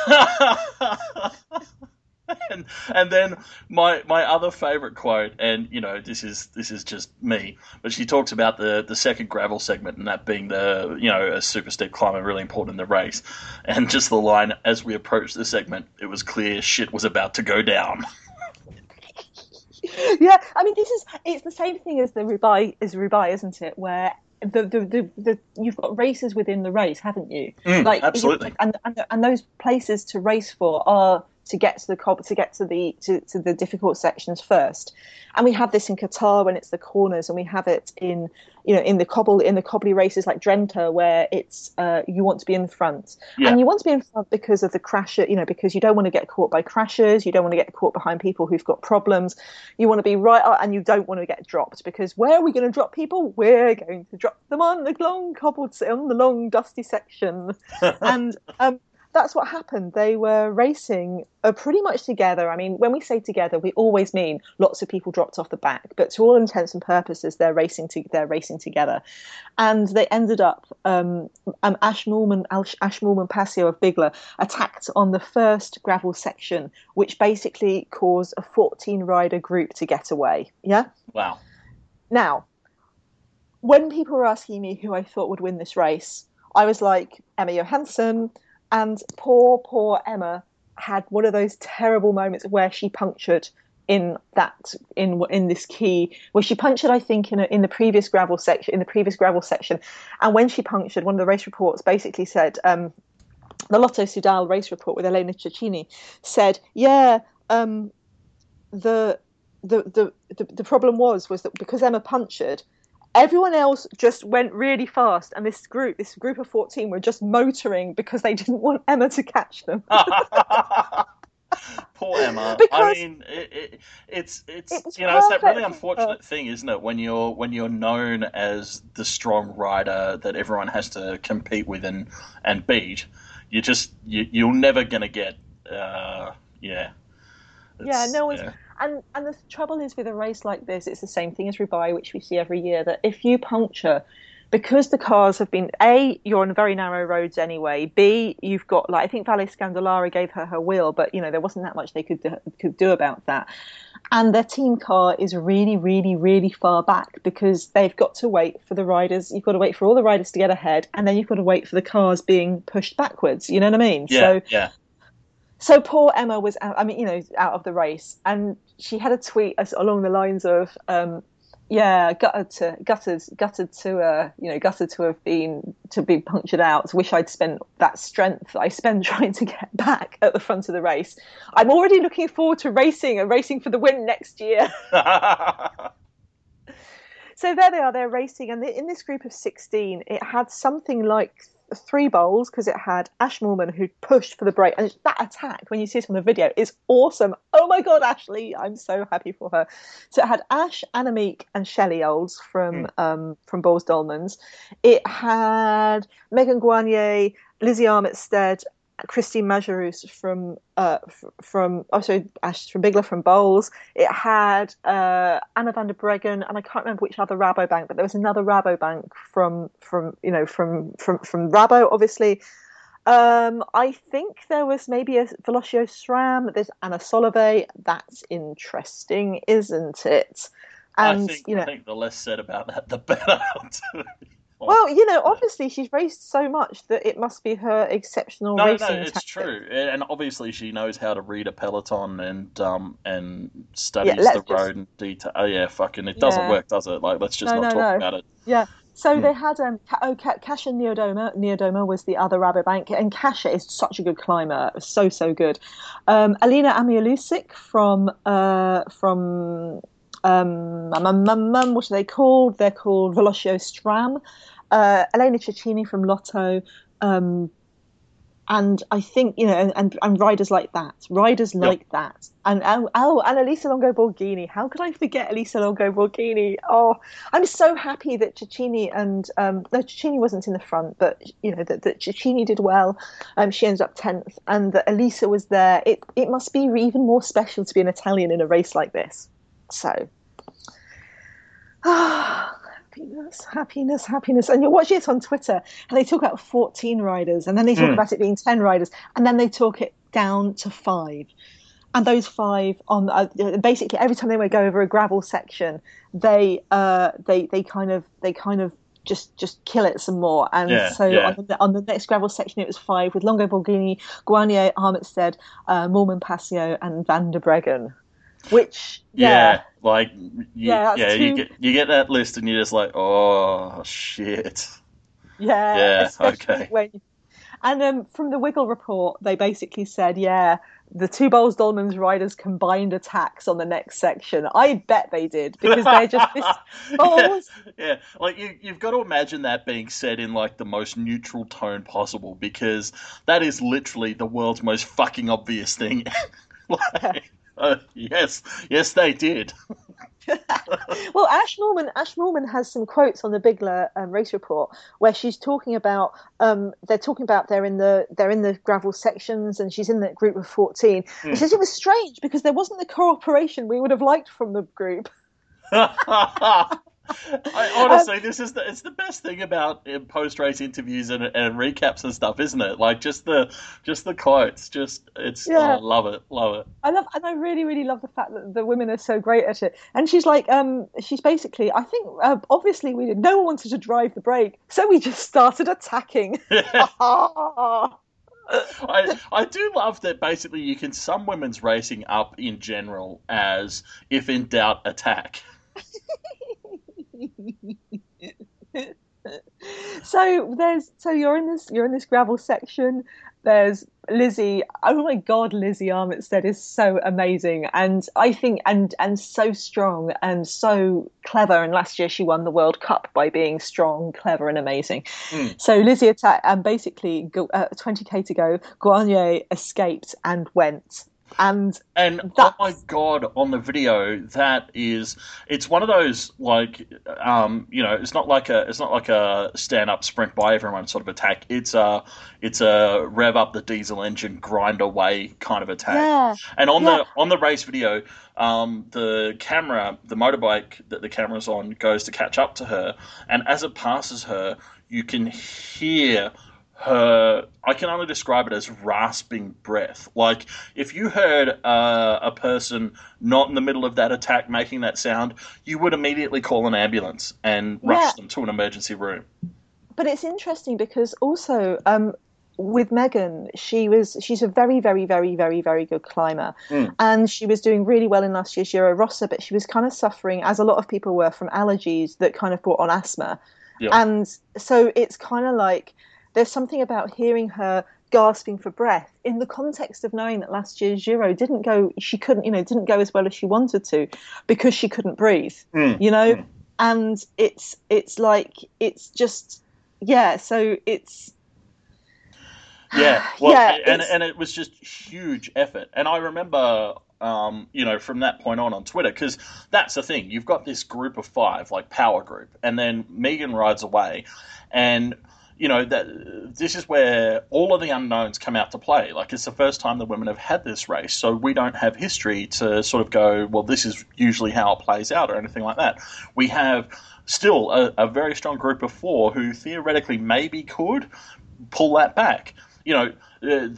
and, and then my my other favorite quote, and you know this is this is just me, but she talks about the the second gravel segment and that being the you know a super steep climb and really important in the race, and just the line as we approached the segment, it was clear shit was about to go down. yeah, I mean, this is it's the same thing as the Roubaix, as Roubaix, isn't it? Where the, the, the, the you've got races within the race, haven't you? Mm, like absolutely. and, and and those places to race for are to get to the cob to get to the to, to the difficult sections first. And we have this in qatar when it's the corners and we have it in you know in the cobble in the cobbly races like drenthe where it's uh, you want to be in the front Yeah. and you want to be in front because of the crasher you know because you don't want to get caught by crashes you don't want to get caught behind people who've got problems. You want to be right up and you don't want to get dropped because where are we going to drop people? We're going to drop them on the long cobbled on the long dusty section. And um, that's what happened. They were racing uh, pretty much together. I mean, when we say together, we always mean lots of people dropped off the back, but to all intents and purposes, they're racing. To, they're racing together, and they ended up. Um, um, Ash Moolman, Ash, Ash Moolman Pasio of Bigla attacked on the first gravel section, which basically caused a 14 rider group to get away. Yeah. Wow. Now, when people were asking me who I thought would win this race, I was like Emma Johansson, and poor, poor Emma had one of those terrible moments where she punctured in that in in this key where she punctured I think in a, in the previous gravel section in the previous gravel section. And when she punctured one of the race reports basically said um, the Lotto Soudal race report with Elena Cecchini said yeah um, the, the the the the problem was was that because Emma punctured everyone else just went really fast and this group this group of 14 were just motoring because they didn't want Emma to catch them Poor Emma. I mean, it, it, it's it's It you know it's that really unfortunate thing, isn't it? When you're when you're known as the strong rider that everyone has to compete with and and beat, you just you, you're never gonna get. Uh, yeah. Yeah, no one's- yeah. And and the trouble is with a race like this, it's the same thing as Roubaix, which we see every year. That if you puncture, because the cars have been a you're on very narrow roads anyway. B you've got like I think Vale Scandolara gave her her wheel, but you know there wasn't that much they could do, could do about that. And their team car is really, really, really far back because they've got to wait for the riders. You've got to wait for all the riders to get ahead, and then you've got to wait for the cars being pushed backwards. You know what I mean? Yeah, so yeah. so poor Emma was out, I mean, you know, out of the race, and she had a tweet along the lines of, um, "Yeah, gutted to gutted gutted to uh, you know gutted to have been to be punctured out. Wish I'd spent that strength I spend trying to get back at the front of the race. I'm already looking forward to racing and racing for the win next year." so there they are, they're racing, and in this group of 16, it had something like three Boels because it had Ash Moolman who pushed for the break, and that attack when you see it on the video is awesome. Oh my god, Ashley, I'm so happy for her. So it had Ash, Annemiek, and Shelley Olds from Mm. um, from Boels Dolmans. It had Megan Guarnier, Lizzie Armitstead. Christine Majerus from uh, from oh sorry Ash from Bigla from Boels. It had uh, Anna van der Breggen and I can't remember which other Rabobank, but there was another Rabobank from from you know from from from Rabo obviously. Um, I think there was maybe a Velocio SRAM. There's Anna Solovey. That's interesting, isn't it? And I think you know, I think the less said about that, the better. Well, you know, obviously she's raced so much that it must be her exceptional no, no, racing it's tactic. true, and obviously she knows how to read a peloton and um and studies let's the road in detail. Oh yeah, fucking, it doesn't Yeah. work, does it? Like, let's just No, not no, talk no. about it. Yeah. So Hmm. they had um, oh, Ka- Kasia Niewiadoma. Niewiadoma was the other Rabobank, and Kasia is such a good climber, so so good. Um, Alina Amialiusik from uh, from um, what are they called? They're called Velocio SRAM. Uh, Elena Cecchini from Lotto. Um, and I think you know, and, and, and riders like that, riders like that, and oh, oh, and Elisa Longo Borghini. How could I forget Elisa Longo Borghini? Oh, I'm so happy that Cecchini and um, no, Cecchini wasn't in the front, but you know that, that Cecchini did well. Um, she ended up tenth, and that Elisa was there. It it must be even more special to be an Italian in a race like this. So, ah, happiness, happiness, happiness. And you're watching it on Twitter, and they talk about 14 riders, and then they talk Mm. about it being 10 riders, and then they talk it down to five. And those five on uh, basically every time they go over a gravel section, they uh, they they kind of they kind of just just kill it some more. And Yeah, so yeah. on, the, on the next gravel section, it was five with Longo Borghini, Guarnier, Armitstead, uh, Moolman Pasio, and Van der Breggen. Which Yeah, yeah, like you, Yeah, yeah, that's you get you get that list and you're just like, oh shit. Yeah, Yeah, okay. when and um, from the Wiggle report, they basically said, yeah, the two Boels Dolmans riders combined attacks on the next section. I bet they did because they're just this yeah, yeah, like you, you've got to imagine that being said in like the most neutral tone possible because that is literally the world's most fucking obvious thing. like, uh, yes, yes, they did. Well, Ash Moolman, Ash Moolman has some quotes on the Bigla um, race report where she's talking about um, they're talking about they're in the they're in the gravel sections and she's in the group of fourteen. Hmm. She says it was strange because there wasn't the cooperation we would have liked from the group. I, honestly, this is the it's the best thing about post race interviews and, and recaps and stuff, isn't it? Like just the just the quotes, just it's Yeah. oh, love it, love it. I love, and I really, really love the fact that the women are so great at it. And she's like, um, she's basically, I think, uh, obviously, we. No one wanted to drive the brake, so we just started attacking. I, I do love that basically you can sum women's racing up in general as if in doubt attack. So there's, so you're in this, you're in this gravel section. There's Lizzie. Oh my God, Lizzie Armitstead is so amazing, and I think, and and so strong and so clever. And last year she won the World Cup by being strong, clever, and amazing. Mm. So Lizzie attacked, and basically, uh, 20k to go. Guarnier escaped and went and And oh my god, on the video, that is it's one of those like um, you know, it's not like a it's not like a stand up sprint by everyone sort of attack. It's a it's a rev up the diesel engine, grind away kind of attack. yeah, And on Yeah. the on the race video, um, the camera, the motorbike that the camera's on, goes to catch up to her, and as it passes her, you can hear her. I can only describe it as rasping breath. Like if you heard uh, a person not in the middle of that attack making that sound, you would immediately call an ambulance and rush Yeah. them to an emergency room. but it's interesting because also um, with Megan, she was she's a very very very very very good climber, Mm. and she was doing really well in last year's Giro Rosa, but she was kind of suffering, as a lot of people were, from allergies that kind of brought on asthma, and so it's kind of like there's something about hearing her gasping for breath in the context of knowing that last year's Giro didn't go she couldn't you know didn't go as well as she wanted to because she couldn't breathe Mm. you know Mm. and it's it's like it's just yeah so it's Yeah, well, Yeah, and and it was just huge effort. And I remember, um, you know, from that point on on Twitter, because that's the thing. You've got this group of five, like power group, and then Megan rides away, and you know that this is where all of the unknowns come out to play. Like it's the first time the women have had this race, so we don't have history to sort of go, well, this is usually how it plays out, or anything like that. We have still a, a very strong group of four who theoretically maybe could pull that back. You know, uh,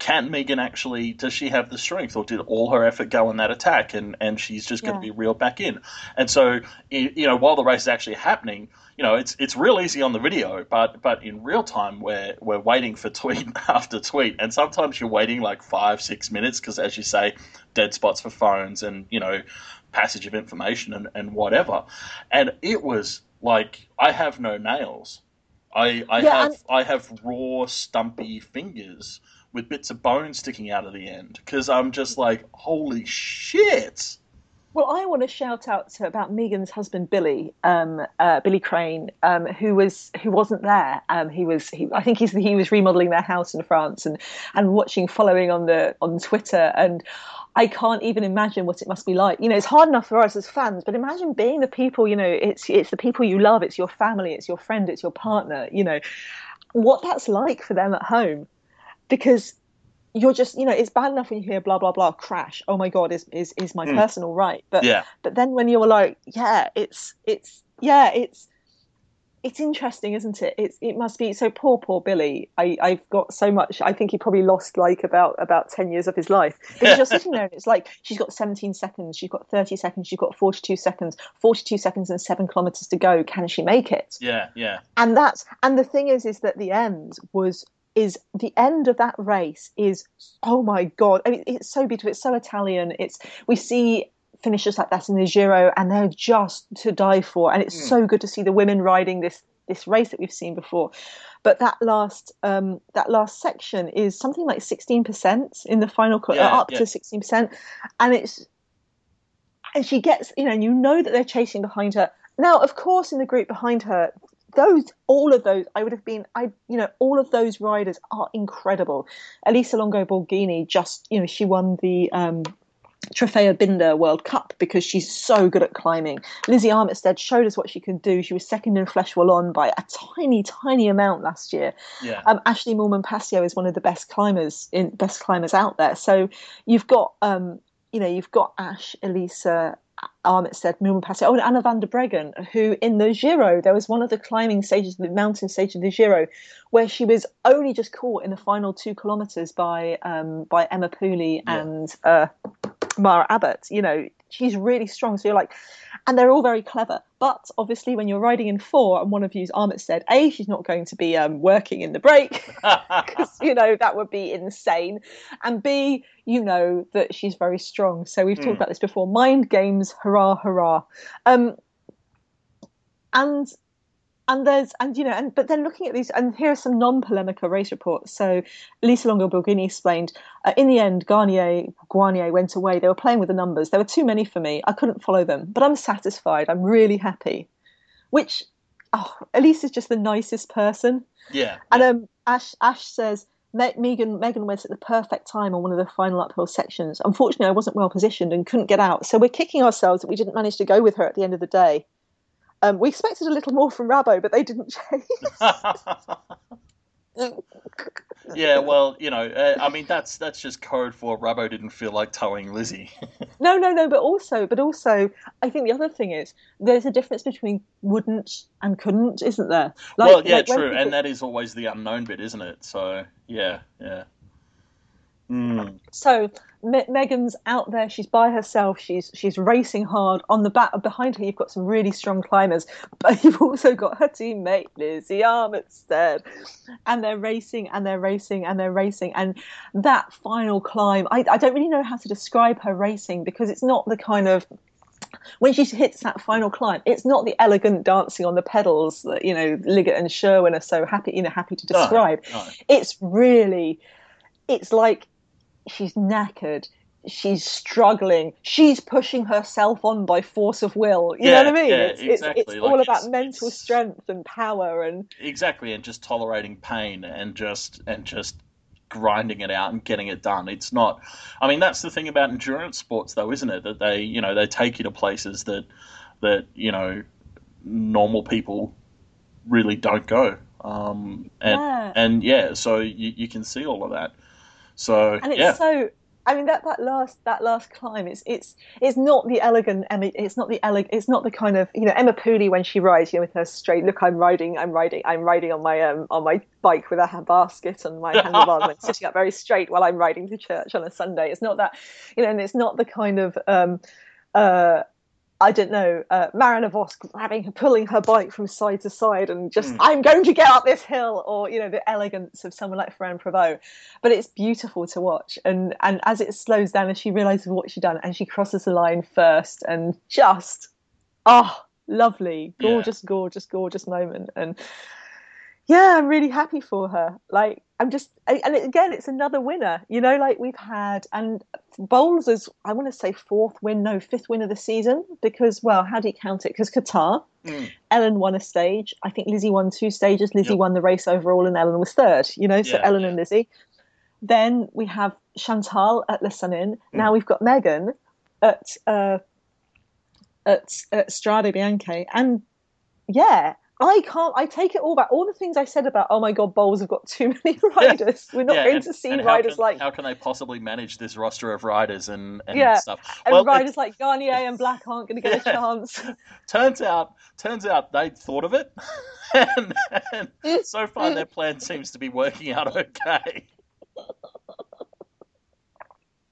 can Megan actually? Does she have the strength, or did all her effort go in that attack, and and she's just going to Yeah. be reeled back in? And so, you know, while the race is actually happening, you know, it's it's real easy on the video, but but in real time, we're we're waiting for tweet after tweet, and sometimes you're waiting like five six minutes because, as you say, dead spots for phones, and you know, passage of information and and whatever, and it was like I have no nails. I, I Yeah, have I have raw stumpy fingers with bits of bone sticking out of the end because I'm just like holy shit. well i want to shout out to about megan's husband billy um, uh, billy crane um, who was who wasn't there um, he was he, i think he's he was remodeling their house in france and and watching following on the on twitter and I can't even imagine what it must be like. You know, it's hard enough for us as fans, but imagine being the people. You know, it's it's the people you love, it's your family, it's your friend, it's your partner. You know, what that's like for them at home, because you're just you know it's bad enough when you hear blah blah blah crash. Oh my god, is is is my Mm. personal right? But Yeah, but then when you're like, yeah, it's it's yeah, it's it's interesting, isn't it? It's it must be so poor, poor Billy. I I've got so much. I think he probably lost like about about ten years of his life because you're sitting there and it's like she's got 17 seconds, she's got 30 seconds, she's got 42 seconds, 42 seconds and seven kilometers to go. Can she make it? yeah, yeah. and that's and the thing is is that the end was is the end of that race is oh my god. I mean, it's so beautiful. It's so italian. It's we see finishers like that in the giro and they're just to die for. And it's Mm. so good to see the women riding this this race that we've seen before. But that last um that last section is something like 16% in the final cut Yeah, up yeah. to 16% and it's and she gets you know you know that they're chasing behind her. Now of course in the group behind her those all of those i would have been i you know all of those riders are incredible elisa longo borghini just you know she won the um Trofeo Binda World Cup because she's so good at climbing. Lizzie Armitstead showed us what she can do. She was second in Flèche Wallonne by a tiny, tiny amount last year. Yeah. Um, Ashley Moolman Pasio is one of the best climbers in best climbers out there. So you've got um, you know you've got Ash, Elisa, Armitstead, Moolman Pasio, oh, and Anna van der Breggen, who in the Giro there was one of the climbing stages, the mountain stage of the Giro, where she was only just caught in the final two kilometres by um, by Emma Pooley Yeah. and uh, Mara Abbott. You know she's really strong. So you're like, and they're all very clever. But obviously, when you're riding in four and one of you's Armitstead, a she's not going to be um, working in the break because you know that would be insane, and b you know that she's very strong. So we've Mm. talked about this before. Mind games, hurrah, hurrah. Um, and and there's and you know and but then looking at these and here are some non-polemical race reports so lisa longo borghini explained uh, in the end garnier guarnier went away they were playing with the numbers there were too many for me i couldn't follow them but i'm satisfied i'm really happy which oh elise is just the nicest person yeah. and um, Ash Ash says Megan Megan went at the perfect time on one of the final uphill sections. Unfortunately, I wasn't well positioned and couldn't get out. So we're kicking ourselves that we didn't manage to go with her at the end of the day. Um, we expected a little more from Rabo, but they didn't chase. yeah, well, you know, uh, I mean, that's that's just code for Rabo didn't feel like towing Lizzie. no, no, no, but also, but also, I think the other thing is there's a difference between wouldn't and couldn't, isn't there? Like, well, yeah, like true, people... and that is always the unknown bit, isn't it? So, yeah, yeah. Mm. So Me- Megan's out there. She's by herself. She's she's racing hard. On the back behind her, you've got some really strong climbers, but you've also got her teammate Lizzie Armitstead, and they're racing and they're racing and they're racing. And that final climb, I, I don't really know how to describe her racing because it's not the kind of when she hits that final climb, it's not the elegant dancing on the pedals that you know Liggett and Sherwen are so happy, you know, happy to describe. No, no. It's really, it's like she's knackered. She's struggling. She's pushing herself on by force of will. You yeah, know what i mean? yeah, it's, exactly. it's, it's like all about mental it's... strength and power and exactly and just tolerating pain and just and just grinding it out and getting it done. It's not i mean that's the thing about endurance sports though isn't it? That they you know they take you to places that that you know normal people really don't go. Um and yeah. and yeah so you, you can see all of that so and it's yeah. so. I mean that, that last that last climb it's it's it's not the elegant Emma it's not the elegant it's not the kind of you know Emma Pooley when she rides you know with her straight look I'm riding I'm riding I'm riding on my um on my bike with a basket and my handlebars and sitting up very straight while I'm riding to church on a Sunday it's not that you know and it's not the kind of um uh I don't know, uh, Marianne Vos grabbing her, pulling her bike from side to side and just, mm. I'm going to get up this hill, or, you know, the elegance of someone like Ferrand Prévot. But it's beautiful to watch. And, and as it slows down and she realizes what she's done and she crosses the line first and just, oh, lovely, gorgeous, yeah. gorgeous, gorgeous moment. And yeah, I'm really happy for her. Like, I'm just, and again, it's another winner. You know, like we've had, and Boels is, I want to say fourth win, no, fifth win of the season because, well, how do you count it? Because Qatar, mm. Ellen won a stage. I think Lizzie won two stages. Lizzie yep. won the race overall, and Ellen was third. You know, so yeah, Ellen yeah. and Lizzie. Then we have Chantal at Le Samyn. Mm. Now we've got Megan at uh, at, at Strade Bianche, and yeah, I can't. I take it all back. All the things I said about, oh my god, Boels have got too many riders. We're not yeah, going and, to see riders can, like. How can they possibly manage this roster of riders and, and yeah, stuff? And well, riders like Garnier and Blaak aren't going to get yeah. a chance. turns out, turns out they thought of it, and, and so far their plan seems to be working out okay.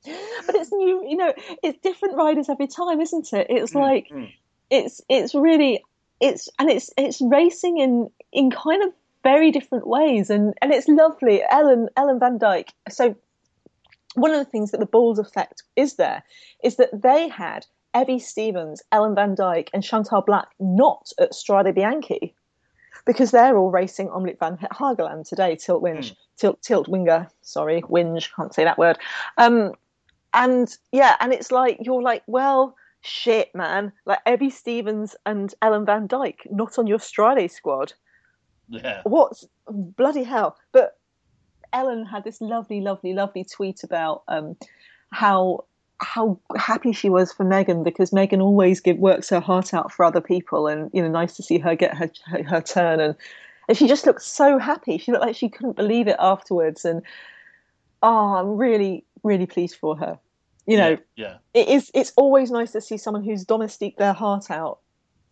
But it's new, you know. It's different riders every time, isn't it? It's mm, like, mm. it's it's really it's and it's it's racing in in kind of very different ways and and it's lovely ellen ellen van dijk so one of the things that the Boels effect is there is that they had Evie Stevens, Ellen Van Dijk, and Chantal Blaak not at Strade Bianche because they're all racing Omloop van Hageland today, Tilt Winge, mm. Tilt Tilt Winger, sorry, Winge, can't say that word. Um, and yeah, and it's like you're like, well, shit, man. Like Evie Stevens and Ellen Van Dijk, not on your Strade squad. Yeah. What's bloody hell? But Ellen had this lovely, lovely, lovely tweet about um, how how happy she was for Megan because Megan always give, works her heart out for other people, and you know, nice to see her get her her, her turn, and and she just looked so happy. She looked like she couldn't believe it afterwards, and oh, I'm really, really pleased for her you know, yeah, yeah. it is. It's always nice to see someone who's domestique their heart out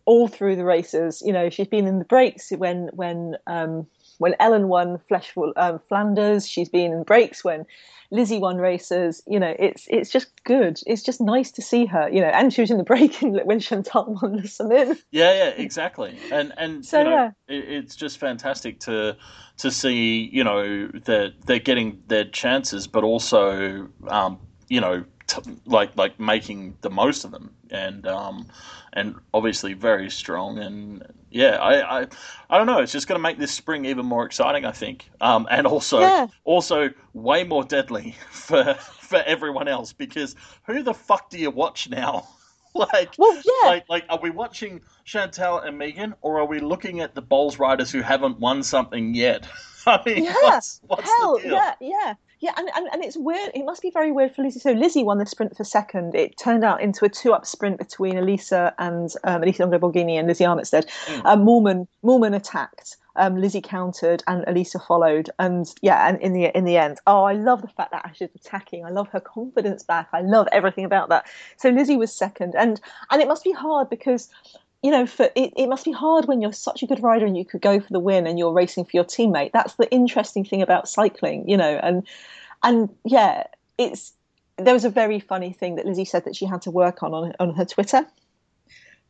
all through the races. You know, she's been in the breaks when when um, when Ellen won Flèche um, Flanders. She's been in breaks when Lizzie won races. You know, it's it's just good. It's just nice to see her. You know, and she was in the break when Chantal won the summit. Yeah, yeah, exactly. And and so, you know, yeah. it, it's just fantastic to to see. You know that they're getting their chances, but also um, you know t- like like making the most of them, and um, and obviously very strong. And yeah, I I, I don't know. It's just going to make this spring even more exciting, I think. Um, and also yeah. also way more deadly for for everyone else because who the fuck do you watch now? like, well, yeah. like, like, are we watching Chantal and Megan, or are we looking at the Boels riders who haven't won something yet? I mean, Yeah, what's, what's Hell, the deal? yeah, yeah. Yeah, and, and, and it's weird. It must be very weird for Lizzie. So Lizzie won the sprint for second. It turned out into a two-up sprint between Elisa and um, Elisa Longo Borghini and Lizzie Armitstead. Mm. Um, Moolman Moolman attacked. Um, Lizzie countered and Elisa followed, and yeah, and in the in the end, oh, I love the fact that Ashley's attacking. I love her confidence back. I love everything about that. So Lizzie was second, and and it must be hard because you know, for it, it must be hard when you're such a good rider and you could go for the win and you're racing for your teammate. That's the interesting thing about cycling, you know, and and yeah, it's there was a very funny thing that Lizzie said that she had to work on on, on her Twitter.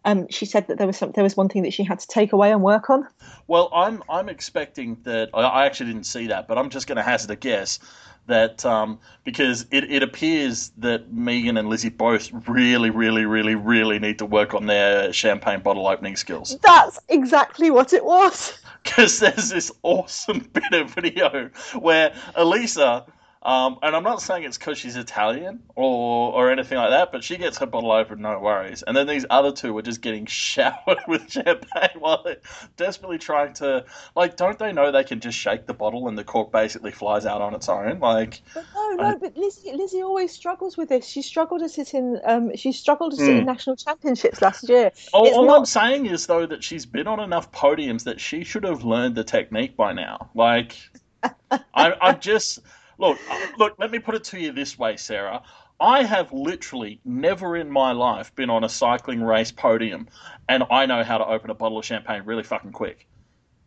Um, she said that there was some there was one thing that she had to take away and work on. Well, I'm I'm expecting that. I, I actually didn't see that, but I'm just going to hazard a guess that um, because it, it appears that Megan and Lizzie both really, really, really, really need to work on their champagne bottle opening skills. That's exactly what it was. Because there's this awesome bit of video where Elisa, um, and I'm not saying it's because she's Italian or or anything like that, but she gets her bottle open, no worries. And then these other two are just getting showered with champagne while they're desperately trying to, like, don't they know they can just shake the bottle and the cork basically flies out on its own? Like, But no, no, I- but Lizzie, Lizzie always struggles with this. She struggled to sit in, um, she struggled to sit in Mm. national championships last year. all, all not- I'm saying is though that she's been on enough podiums that she should have learned the technique by now. Like, I, I just look, uh, look. Let me put it to you this way, Sarah. I have literally never in my life been on a cycling race podium, and I know how to open a bottle of champagne really fucking quick.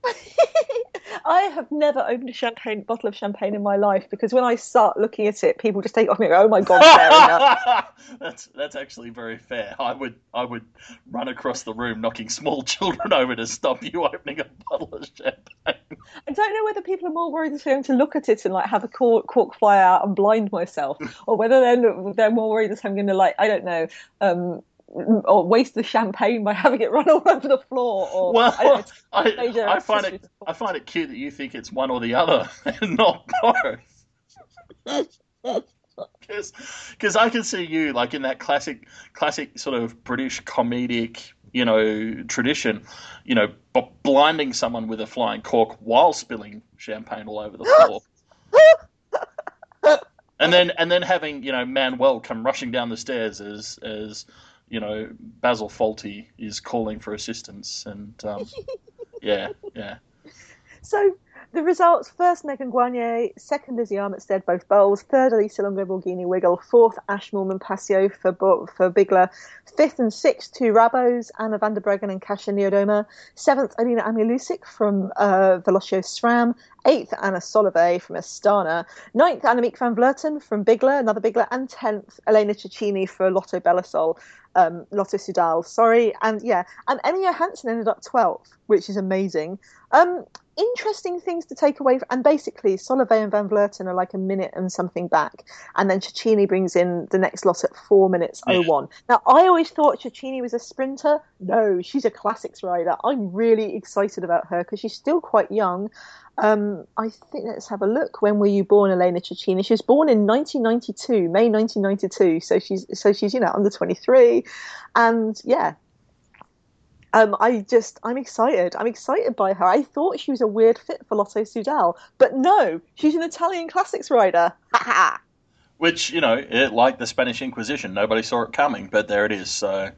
I have never opened a champagne bottle of champagne in my life because when I start looking at it, people just take off me "Oh my god, Sarah!" that's that's actually very fair. I would I would run across the room knocking small children over to stop you opening a bottle of champagne. I don't know whether people are more worried that I'm going to look at it and like have a cork, cork fly out and blind myself, or whether they're they're more worried that I'm going to like I don't know. Um, or waste the champagne by having it run all over the floor, or Well, I I, I find it I find it cute that you think it's one or the other and not both. Because I can see you like in that classic classic sort of British comedic you know tradition, you know, b- blinding someone with a flying cork while spilling champagne all over the floor. And then, and then having you know Manuel come rushing down the stairs as as you know Basil Fawlty is calling for assistance, and um, yeah, yeah. So the results: first Megan Guarnier, second Lizzie Armitstead, both Boels. Third Elisa Longo Borghini Wiggle. Fourth Ash Moolman Pasio for for Bigla. Fifth and sixth two Rabos, Anna van der Breggen and Kasia Niewiadoma. Seventh Alina Amialiusik from uh, Velocio SRAM. Eighth Anna Solovey from Astana. Ninth Annemiek van Vleuten from Bigla, another Bigla, and tenth Elena Cecchini for Lotto Belisol. Um, Lotto Soudal, sorry, and yeah, and Emmy Johansson ended up 12th, which is amazing. Um, interesting things to take away, and basically, Solovey and Van Vleuten are like a minute and something back, and then Cecchini brings in the next lot at four minutes oh one. Now, I always thought Cecchini was a sprinter. No, she's a classics rider. I'm really excited about her because she's still quite young. Um, I think let's have a look. When were you born, Elena Cecchini? She was born in 1992, May 1992. So she's so she's you know under 23, and yeah. Um, I just I'm excited. I'm excited by her. I thought she was a weird fit for Lotto Soudal, but no, she's an Italian classics rider. Which you know, it, like the Spanish Inquisition, nobody saw it coming, but there it is. So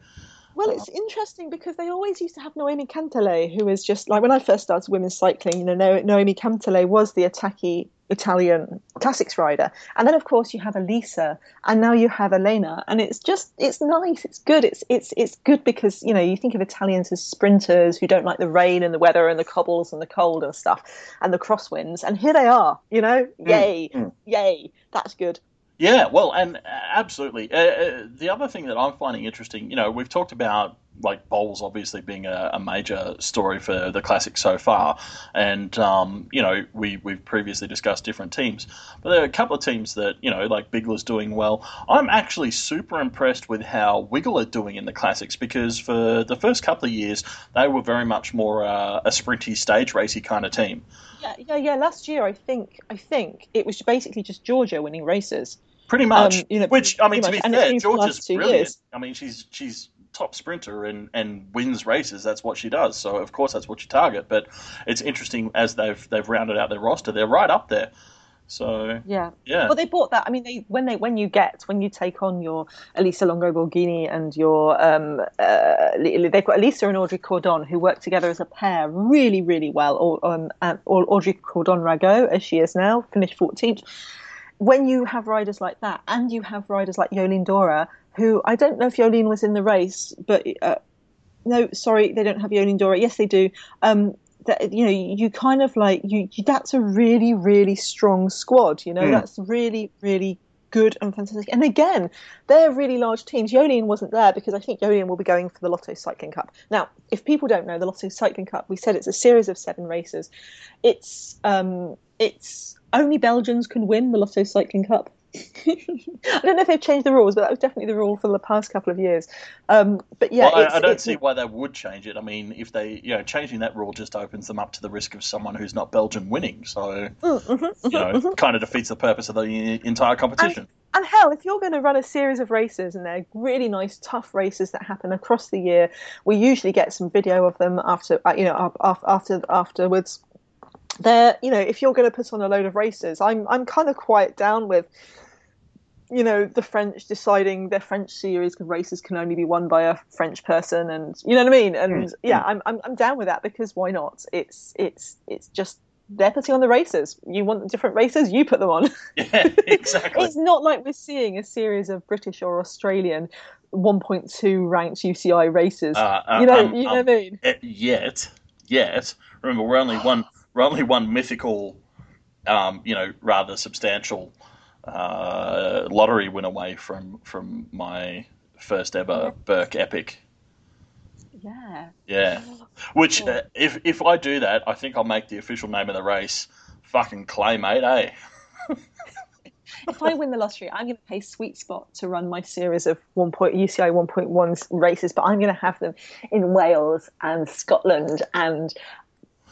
Well, it's interesting because they always used to have Noemi Cantele, who was just like when I first started women's cycling. You know, No- Noemi Cantele was the attacky Italian classics rider, and then of course you have Elisa, and now you have Elena, and it's just it's nice, it's good, it's it's it's good because you know you think of Italians as sprinters who don't like the rain and the weather and the cobbles and the cold and stuff and the crosswinds, and here they are, you know, yay, mm. yay, that's good. Yeah, well, and uh, absolutely. Uh, uh, the other thing that I'm finding interesting, you know, we've talked about like Boels obviously being a, a major story for the classic so far, and um, you know we we've previously discussed different teams, but there are a couple of teams that you know like Bigla's doing well. I'm actually super impressed with how Wiggle are doing in the classics because for the first couple of years they were very much more uh, a sprinty stage racy kind of team. Yeah, yeah, yeah. Last year, I think I think it was basically just Georgia winning races. Pretty much. Um, you know, Which I mean, to be much, fair, been for the Georgia's brilliant. years. I mean, she's she's top sprinter and, and wins races. That's what she does. So of course that's what you target. But it's interesting as they've they've rounded out their roster. They're right up there. So yeah, yeah. Well, they bought that. I mean, they when they when you get when you take on your Elisa Longo Borghini and your um, uh, they've got Elisa and Audrey Cordon who work together as a pair really really well. Or um, or Audrey Cordon Rago as she is now finished fourteenth. When you have riders like that, and you have riders like Jolien D'Hoore, who I don't know if Jolien was in the race, but uh, no, sorry, they don't have Jolien D'Hoore. Yes, they do. Um, that you know you kind of like you, you, that's a really really strong squad you know mm. that's really really good and fantastic and again they're really large teams Jolien wasn't there because I think Jolien will be going for the Lotto Cycling Cup now if people don't know the Lotto Cycling Cup we said it's a series of seven races it's um it's only Belgians can win the Lotto Cycling Cup I don't know if they've changed the rules, but that was definitely the rule for the past couple of years. Um, but yeah, well, I, I, don't see why they would change it. I mean, if they, you know, changing that rule just opens them up to the risk of someone who's not Belgian winning. So, mm, mm-hmm, you know, mm-hmm. kind of defeats the purpose of the entire competition. And, and hell, if you're going to run a series of races and they're really nice, tough races that happen across the year, we usually get some video of them after, uh, you know, after afterwards. There, you know, if you're going to put on a load of races, I'm I'm kind of quite down with you know the French deciding their French series races can only be won by a French person, and you know what I mean. And mm. yeah, I'm, I'm I'm down with that because why not? It's it's it's just they're putting on the races. You want different races, you put them on. Yeah, exactly. it's not like we're seeing a series of British or Australian 1.2 ranked UCI races. Uh, uh, you know, um, you know um, what I mean? Eh, yet, yet. Remember, we're only one. We're only one mythical, um, you know, rather substantial uh, lottery win away from from my first ever Burke Epic. Yeah. Yeah. Which, uh, if if I do that, I think I'll make the official name of the race fucking Claymate, eh? if I win the lottery, I'm going to pay Sweet Spot to run my series of one point UCI 1.1 races, but I'm going to have them in Wales and Scotland and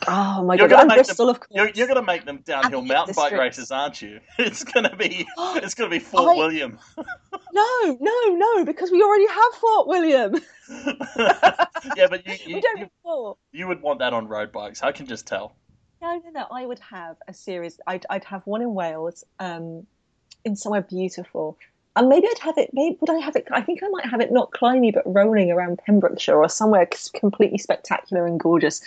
Oh my you're god! Gonna Bristol, them, of course. You're, you're going to make them downhill mountain bike races, aren't you? It's going to be it's going to be Fort I, William. no, no, no, because we already have Fort William. yeah, but you you, you, you, would want that on road bikes. I can just tell. No, no, no. I would have a series. I'd I'd have one in Wales, um, in somewhere beautiful, and maybe I'd have it. Maybe would I have it? I think I might have it not climby, but rolling around Pembrokeshire or somewhere completely spectacular and gorgeous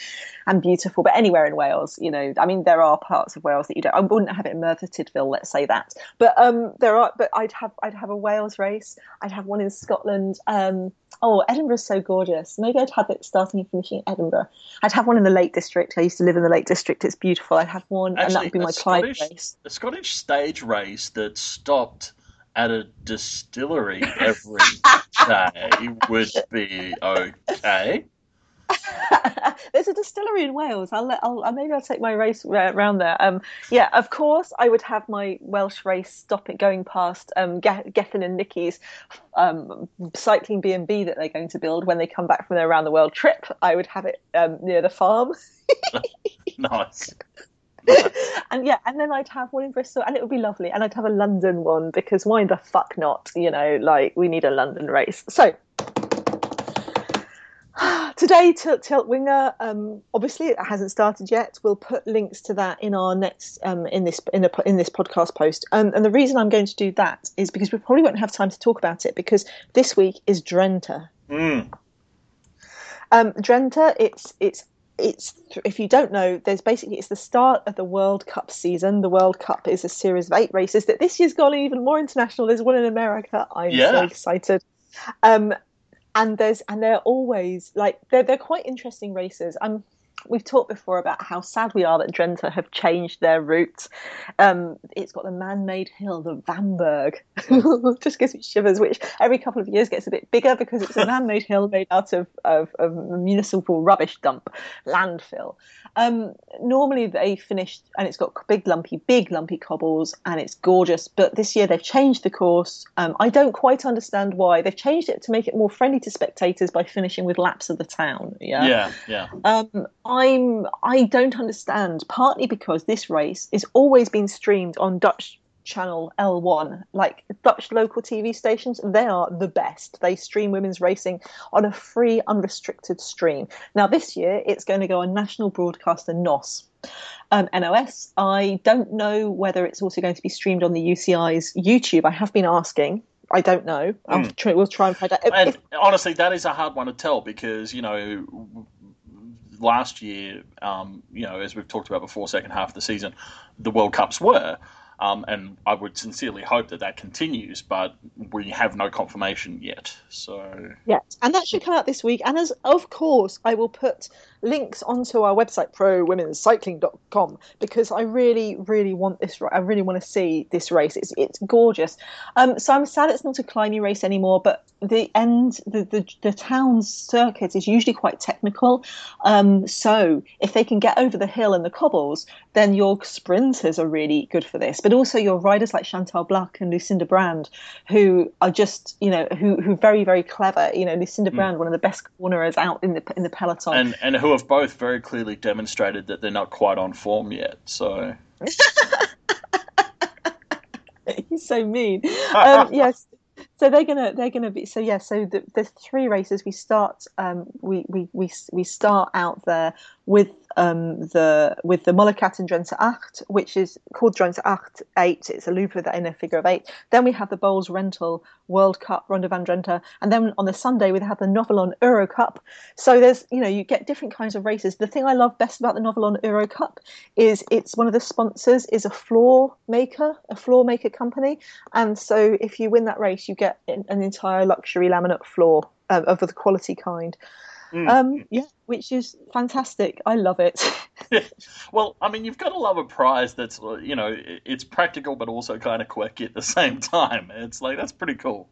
and beautiful. But anywhere in Wales, you know, I mean, there are parts of Wales that you don't. I wouldn't have it in Merthyr Tydfil, let's say that. But um, there are. But I'd have. I'd have a Wales race. I'd have one in Scotland. Um, oh, Edinburgh's so gorgeous. Maybe I'd have it starting and finishing in Edinburgh. I'd have one in the Lake District. I used to live in the Lake District. It's beautiful. I'd have one, Actually, and that would be my Clyde race. A Scottish stage race that stopped at a distillery every day would be okay. There's a distillery in Wales. I'll, I'll maybe I'll take my race around there. Um, yeah, of course, I would have my Welsh race stop it going past um, Gethin and Nicky's um, cycling B and B that they're going to build when they come back from their around the world trip. I would have it um, near the farm. nice. and yeah, and then I'd have one in Bristol, and it would be lovely. And I'd have a London one because why the fuck not? You know, like we need a London race. So today, Tilt Tilt Winger. Um, obviously, it hasn't started yet. We'll put links to that in our next um, in this in, a, in this podcast post. Um, and the reason I'm going to do that is because we probably won't have time to talk about it because this week is Drenthe. Mm. Um, Drenthe, it's it's it's if you don't know, there's basically it's the start of the World Cup season. The World Cup is a series of eight races that this year's gone even more international. There's one in America. I'm yeah. so excited. Um, and there's and they're always like they're they're quite interesting races. I'm we've talked before about how sad we are that Drenthe have changed their route. Um, it's got the man-made hill, the Vamberg, just gives me shivers. Which every couple of years gets a bit bigger because it's a man-made hill made out of, of, of a municipal rubbish dump, landfill. Um, normally they finish, and it's got big lumpy, big lumpy cobbles, and it's gorgeous. But this year they've changed the course. Um, I don't quite understand why. They've changed it to make it more friendly to spectators by finishing with laps of the town. Yeah, yeah, yeah. I'm I don't understand. Partly because this race is always been streamed on Dutch channel L1, like Dutch local TV stations, they are the best. They stream women's racing on a free, unrestricted stream. Now, this year, it's going to go on national broadcaster NOS. Um, NOS. I don't know whether it's also going to be streamed on the UCI's YouTube. I have been asking. I don't know. Mm. Try, we'll try and find out. And if, honestly, that is a hard one to tell because you know last year, um, you know, as we've talked about before, second half of the season, the World Cups were. Um, and I would sincerely hope that that continues, but we have no confirmation yet. So yes, and that should come out this week. And as of course, I will put links onto our website prowomenscycling.com because I really, really want this. I really want to see this race. It's it's gorgeous. Um, so I'm sad it's not a climbing race anymore, but the end, the the, the town's circuit is usually quite technical. Um, so if they can get over the hill and the cobbles, then your sprinters are really good for this. But also your riders like Chantal Blaak and Lucinda Brand, who are just you know who who very very clever. You know Lucinda mm. Brand, one of the best cornerers out in the in the peloton, and and who have both very clearly demonstrated that they're not quite on form yet. So. He's so mean. Um, yes, so they're gonna they're gonna be so yeah. So the, the three races we start um, we, we we we start out there with um, the with the Mollekat and Drenthe Acht, which is called Drenthe Acht Eight. It's a loop with in a figure of eight. Then we have the Boels Rental World Cup Ronde van Drenthe, and then on the Sunday we have the Novilon Euro Cup. So there's you know you get different kinds of races. The thing I love best about the Novilon Euro Cup is it's one of the sponsors is a floor maker, a floor maker company, and so if you win that race, you get an entire luxury laminate floor uh, of the quality kind. Mm. Um, yeah, which is fantastic. I love it. well, I mean, you've got to love a prize that's you know it's practical but also kind of quirky at the same time. It's like that's pretty cool.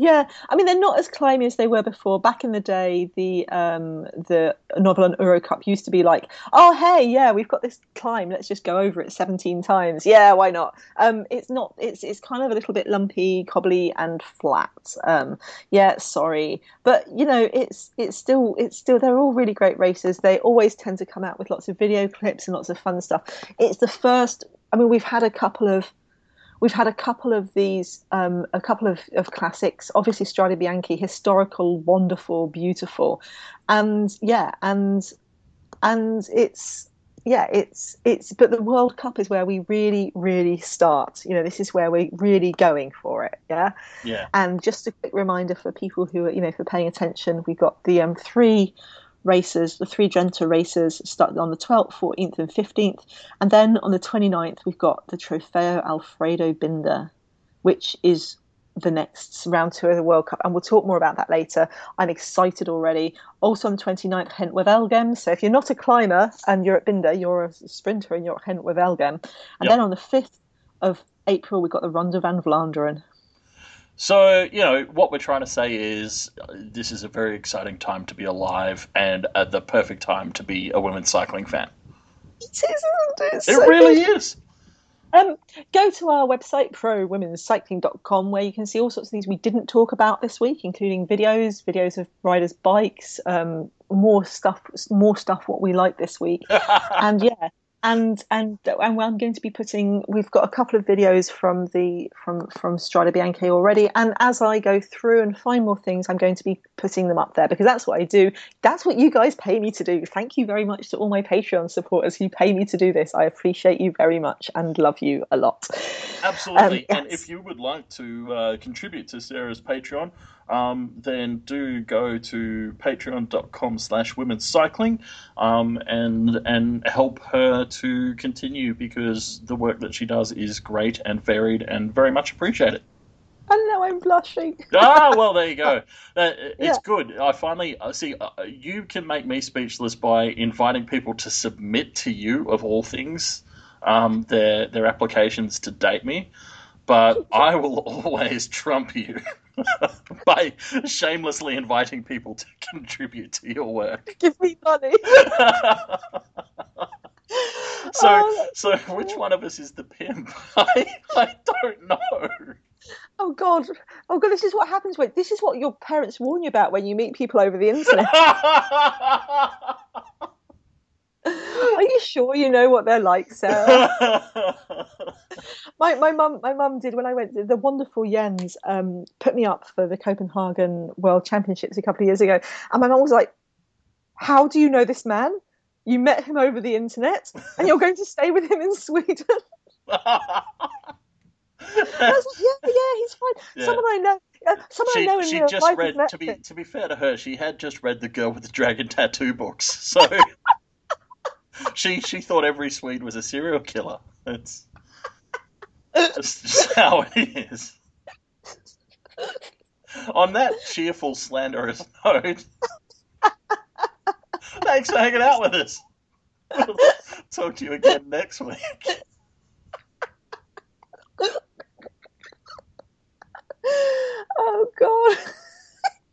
Yeah, I mean they're not as climby as they were before. Back in the day, the um, the Novilon Euro Cup used to be like, oh hey, yeah, we've got this climb, let's just go over it seventeen times. Yeah, why not? Um, it's not. It's it's kind of a little bit lumpy, cobbly, and flat. Um, yeah, sorry, but you know, it's it's still it's still they're all really great races. They always tend to come out with lots of video clips and lots of fun stuff. It's the first. I mean, we've had a couple of we've had a couple of these, um, a couple of, of classics. Obviously, Strade Bianche, historical, wonderful, beautiful, and yeah, and and it's yeah, it's it's. But the World Cup is where we really, really start. You know, this is where we're really going for it. Yeah. Yeah. And just a quick reminder for people who are, you know, for paying attention, we've got the um, three races, the three Drenthe races, start on the 12th, 14th, and 15th. And then on the 29th, we've got the Trofeo Alfredo Binda, which is the next round two of the World Cup. And we'll talk more about that later. I'm excited already. Also on the 29th, Wevelgem. So if you're not a climber and you're at Binda, you're a sprinter and you're at Hent Wevelgem. And yep. then on the 5th of April, we've got the Ronde van Vlaanderen. So, you know, what we're trying to say is uh, this is a very exciting time to be alive and uh, the perfect time to be a women's cycling fan. It is, isn't it? It's it so really good. is. Um, go to our website, prowomenscycling.com, where you can see all sorts of things we didn't talk about this week, including videos, videos of riders' bikes, um, more stuff, more stuff what we like this week, and yeah, and and and I'm going to be putting. We've got a couple of videos from the from from Strade Bianche already, and as I go through and find more things, I'm going to be putting them up there because that's what I do. That's what you guys pay me to do. Thank you very much to all my Patreon supporters who pay me to do this. I appreciate you very much and love you a lot. Absolutely, um, yes. and if you would like to uh, contribute to Sarah's Patreon um, then do go to patreon.com slash women's cycling um, and and help her to continue because the work that she does is great and varied and very much appreciated. And now I'm blushing. ah, well, there you go. Uh, it's yeah. good. I finally uh, see. Uh, you can make me speechless by inviting people to submit to you, of all things, um, their their applications to date me. But I will always trump you. by shamelessly inviting people to contribute to your work. Give me money. so, oh, so which one of us is the pimp? I, I don't know. Oh God! Oh God! This is what happens when this is what your parents warn you about when you meet people over the internet. Are you sure you know what they're like, Sarah? my my mum my mum did when I went the wonderful Jens um, put me up for the Copenhagen World Championships a couple of years ago, and my mum was like, "How do you know this man? You met him over the internet, and you're going to stay with him in Sweden." I was like, "Yeah, yeah, he's fine. Yeah. Someone I know." Uh, someone I know in she just read to be to be fair to her, she had just read the girl with the dragon tattoo books. So she she thought every Swede was a serial killer. That's just, just how it is. On that cheerful, slanderous note, thanks for hanging out with us. We'll talk to you again next week. Oh God.